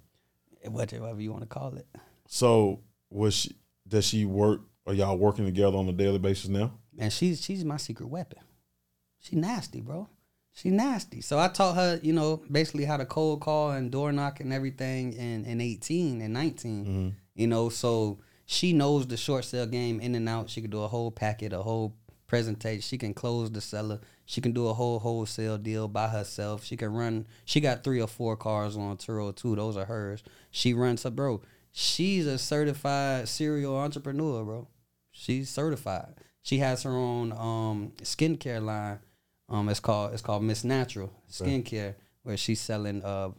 Whatever you want to call it. So was she? Does she work? Are y'all working together on a daily basis now? Man, she's she's my secret weapon. She nasty, bro. She nasty. So I taught her, you know, basically how to cold call and door knock and everything in, in 18 and 19. Mm-hmm. You know, so she knows the short sale game in and out. She could do a whole packet, a whole presentation. She can close the seller. She can do a whole wholesale deal by herself. She can run. She got three or four cars on Turo too. Those are hers. She runs her bro. She's a certified serial entrepreneur, bro. She's certified. She has her own um, skincare line. Um, it's called it's called Miss Natural Skincare, where she's selling. Uh,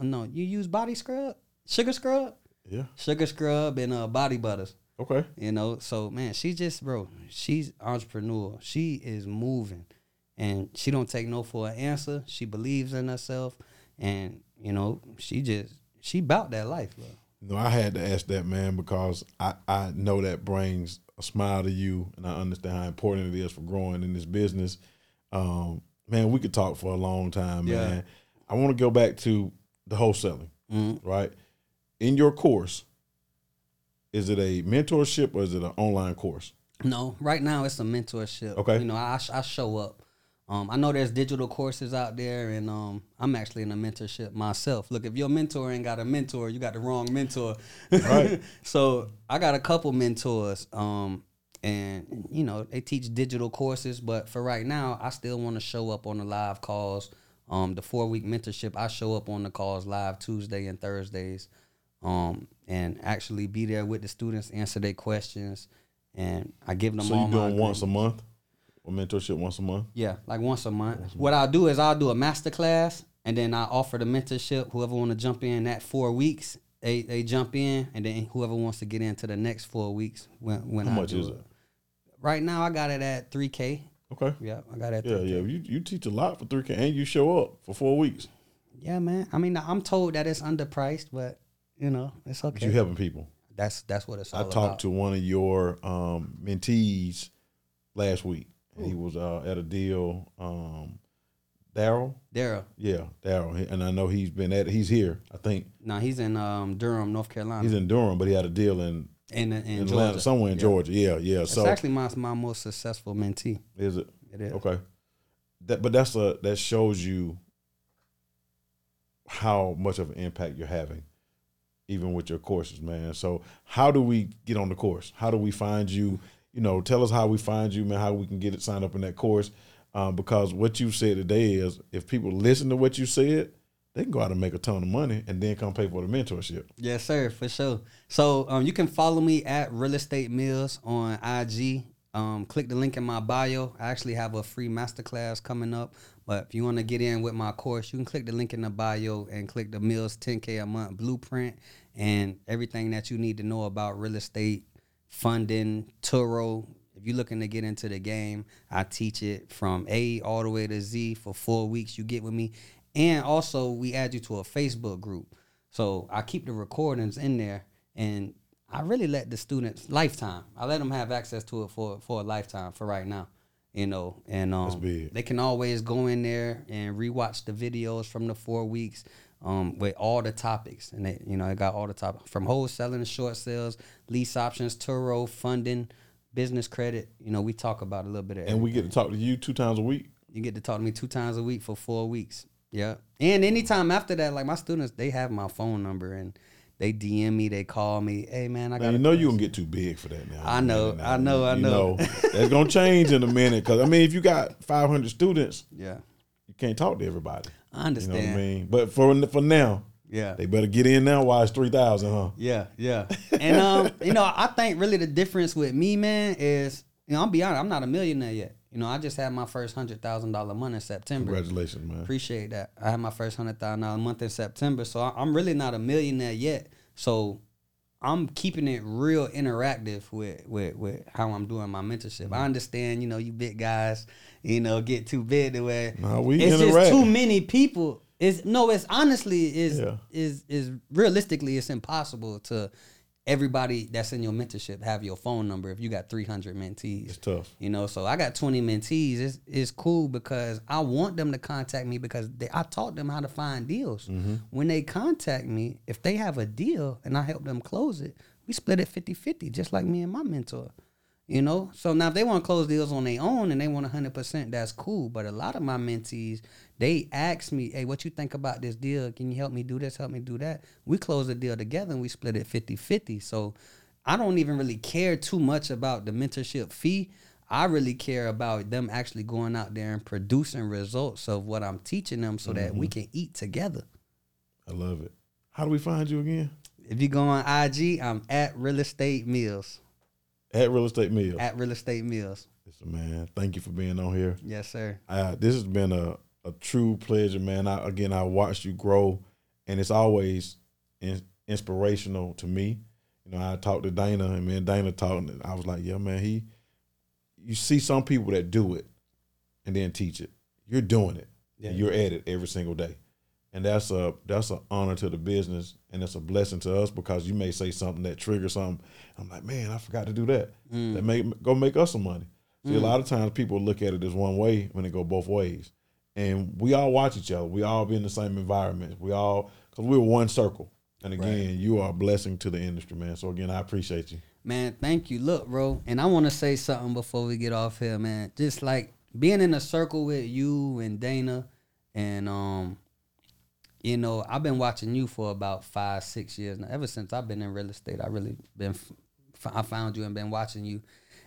no, you use body scrub, sugar scrub, Yeah. sugar scrub, and uh, body butters. Okay. You know, so man, she just bro, she's entrepreneur. She is moving, and she don't take no for an answer. She believes in herself, and you know, she just she bout that life, bro. No, I had to ask that man because I, I know that brings a smile to you, and I understand how important it is for growing in this business. Um, man, we could talk for a long time, Yeah. man. I want to go back to the wholesaling, right? In your course, is it a mentorship or is it an online course? No, right now it's a mentorship. Okay. you know, I I show up. Um, I know there's digital courses out there, and um, I'm actually in a mentorship myself. Look, if your mentor ain't got a mentor, you got the wrong mentor. Right. so I got a couple mentors, um, and you know they teach digital courses. But for right now, I still want to show up on the live calls. Um, the four week mentorship, I show up on the calls live Tuesday and Thursdays, um, and actually be there with the students, answer their questions, and I give them So all you doing once a month, or mentorship once a month? Yeah, like once a month. What I'll do is I'll do a master class and then I offer the mentorship. Whoever want to jump in that four weeks, they they jump in, and then whoever wants to get into the next four weeks when when How I much do is it? Right now I got it at three k. Okay. Yeah, I got it. At Yeah, 3K. yeah. You you teach a lot for three K, and you show up for four weeks. Yeah, man. I mean, I'm told that it's underpriced, but you know, it's But okay. you helping people. that's that's what it's all about. I about. talked to one of your um, mentees last week. And He was uh, at a deal. Um, Daryl, Daryl. yeah, Daryl, and I know he's been at. He's here. I think No, he's in um, Durham, North Carolina, he's in Durham, but he had a deal in, in in, in Georgia. Atlanta, somewhere in Yeah. Georgia. Yeah, yeah. So actually my my most successful mentee. is it It is. okay? That, but that's a that shows you how much of an impact you're having, even with your courses, man. So how do we get on the course? How do we find you? You know, tell us how we find you, man. How we can get it signed up in that course. Um, because what you said today is, if people listen to what you said, they can go out and make a ton of money and then come pay for the mentorship. Yes, sir, for sure. So um, you can follow me at Real Estate Mills on IG. Um, click the link in my bio. I actually have a free masterclass coming up. But if you want to get in with my course, you can click the link in the bio and click the Mills 10K a month blueprint and everything that you need to know about real estate, funding, Turo. If you're looking to get into the game, I teach it from A all the way to Z for four weeks. You get with me. And also, we add you to a Facebook group. So I keep the recordings in there, and I really let the students lifetime. I let them have access to it for for a lifetime for right now, you know. And um, they can always go in there and rewatch the videos from the four weeks um, with all the topics, and they, you know, it got all the topics from wholesaling, to short sales, lease options, Turo, funding, business credit. You know, we talk about a little bit of And we get to talk to you two times a week. you get to talk to me two times a week for four weeks. Yeah. And anytime after that, like my students, they have my phone number and they DM me, they call me. Hey man, I got. you know you gonna get too big for that now. I know, Now, I know, I you know. that's gonna change in a minute. Cause I mean, if you got 500 students, Yeah. you can't talk to everybody. I You know understand. what I mean? But for for now, Yeah. they better get in now. Why it's three thousand, huh? Yeah, yeah. And um, you know, I think really the difference with me, man, is you know, I'll be honest, I'm not a millionaire yet. You know, I just had my first hundred thousand dollar month in September. Congratulations, man. Appreciate that. I had my first hundred thousand dollar month in September, so I'm really not a millionaire yet. So I'm keeping it real interactive with with, with how I'm doing my mentorship. Mm-hmm. I understand, you know, you big guys, you know, get too big to where Nah, we it's interact. just too many people. It's no, it's honestly is Yeah. is is realistically it's impossible to everybody that's in your mentorship have your phone number if you got 300 mentees. It's tough. You know, so I got 20 mentees. It's, it's cool because I want them to contact me because they, I taught them how to find deals. Mm-hmm. When they contact me, if they have a deal and I help them close it, we split it 50 50, just like me and my mentor. You know, so now if they want to close deals on their own and they want 100%, that's cool. But a lot of my mentees, they ask me, hey, what you think about this deal? Can you help me do this? Help me do that? We close the deal together and we split it 50 50. So I don't even really care too much about the mentorship fee. I really care about them actually going out there and producing results of what I'm teaching them so that we Mm-hmm. can eat together. I love it. How do we find you again? If you go on IG, I'm at Real Estate Mills. At Real Estate Meal. At Real Estate Mills. Listen, man, thank you for being on here. Yes, sir. Uh, this has been a, a true pleasure, man. I, again, I watched you grow, and it's always in, inspirational to me. You know, I talked to Dana, and me and Dana talked, and I was like, yeah, man, he. You see some people that do it, and then teach it. You're doing it. Yeah. You're at it every single day, and that's a that's an honor to the business, and it's a blessing to us because you may say something that triggers something. I'm like, man, I forgot to do that. Mm. That may go make us some money. See, a mm. lot of times people look at it as one way when it go both ways, and we all watch each other. We all be in the same environment. We all because we're one circle. And again, you are a blessing to the industry, man. So again, I appreciate you. Man, thank you. Look, bro, and I want to say something before we get off here, man. Just like being in a circle with you and Dana, and um, you know, I've been watching you for about five, six years now. Ever since I've been in real estate, I really been, f- I found you and been watching you,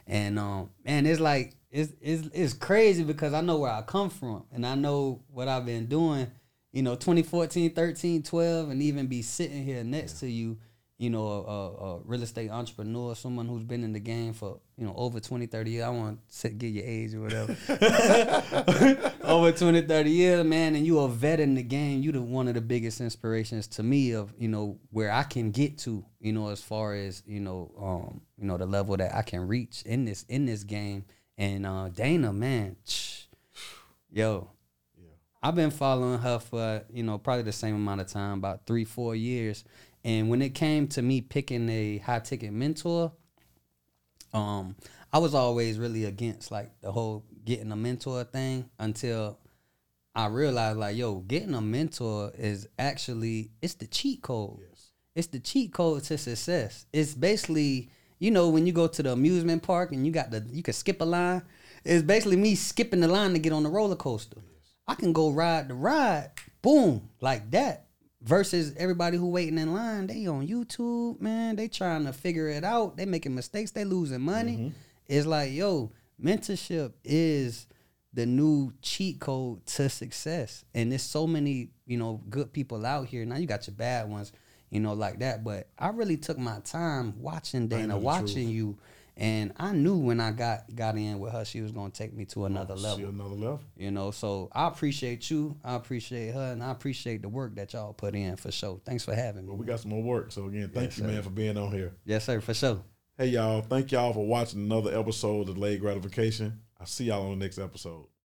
and um, man, it's like it's it's it's crazy because I know where I come from, and I know what I've been doing. You know, 2014, 13, 12, and even be sitting here next to you you know, a, a, a real estate entrepreneur, someone who's been in the game for, you know, over 20, 30 years. I want to get your age or whatever. over 20, 30 years, man, and you a vet in the game. You the one of the biggest inspirations to me of, you know, where I can get to, you know, as far as, you know, um, you know, the level that I can reach in this in this game. And uh Dana, man, yo, I've been following her for you know probably the same amount of time, about three four years. And when it came to me picking a high ticket mentor, um, I was always really against like the whole getting a mentor thing until I realized like, yo, getting a mentor is actually it's the cheat code. It's the cheat code to success. It's basically, you know, when you go to the amusement park and you got the you can skip a line. It's basically me skipping the line to get on the roller coaster. I can go ride the ride, boom, like that. Versus everybody who waiting in line, they on YouTube, man. They trying to figure it out. They making mistakes. They losing money. Mm-hmm. It's like, yo, mentorship is the new cheat code to success. And there's so many, you know, good people out here. Now you got your bad ones, you know, like that. But I really took my time watching Dana, watching you, and I knew when I got got in with her, she was gonna take me to oh, another level. See another level. You know, so I appreciate you. I appreciate her, and I appreciate the work that y'all put in for sure. Thanks for having me. we got some more work. So again, thank Yes, you, sir. man, for being on here. Yes, sir, for sure. Hey y'all, thank y'all for watching another episode of Delayed Gratification. I'll see y'all on the next episode.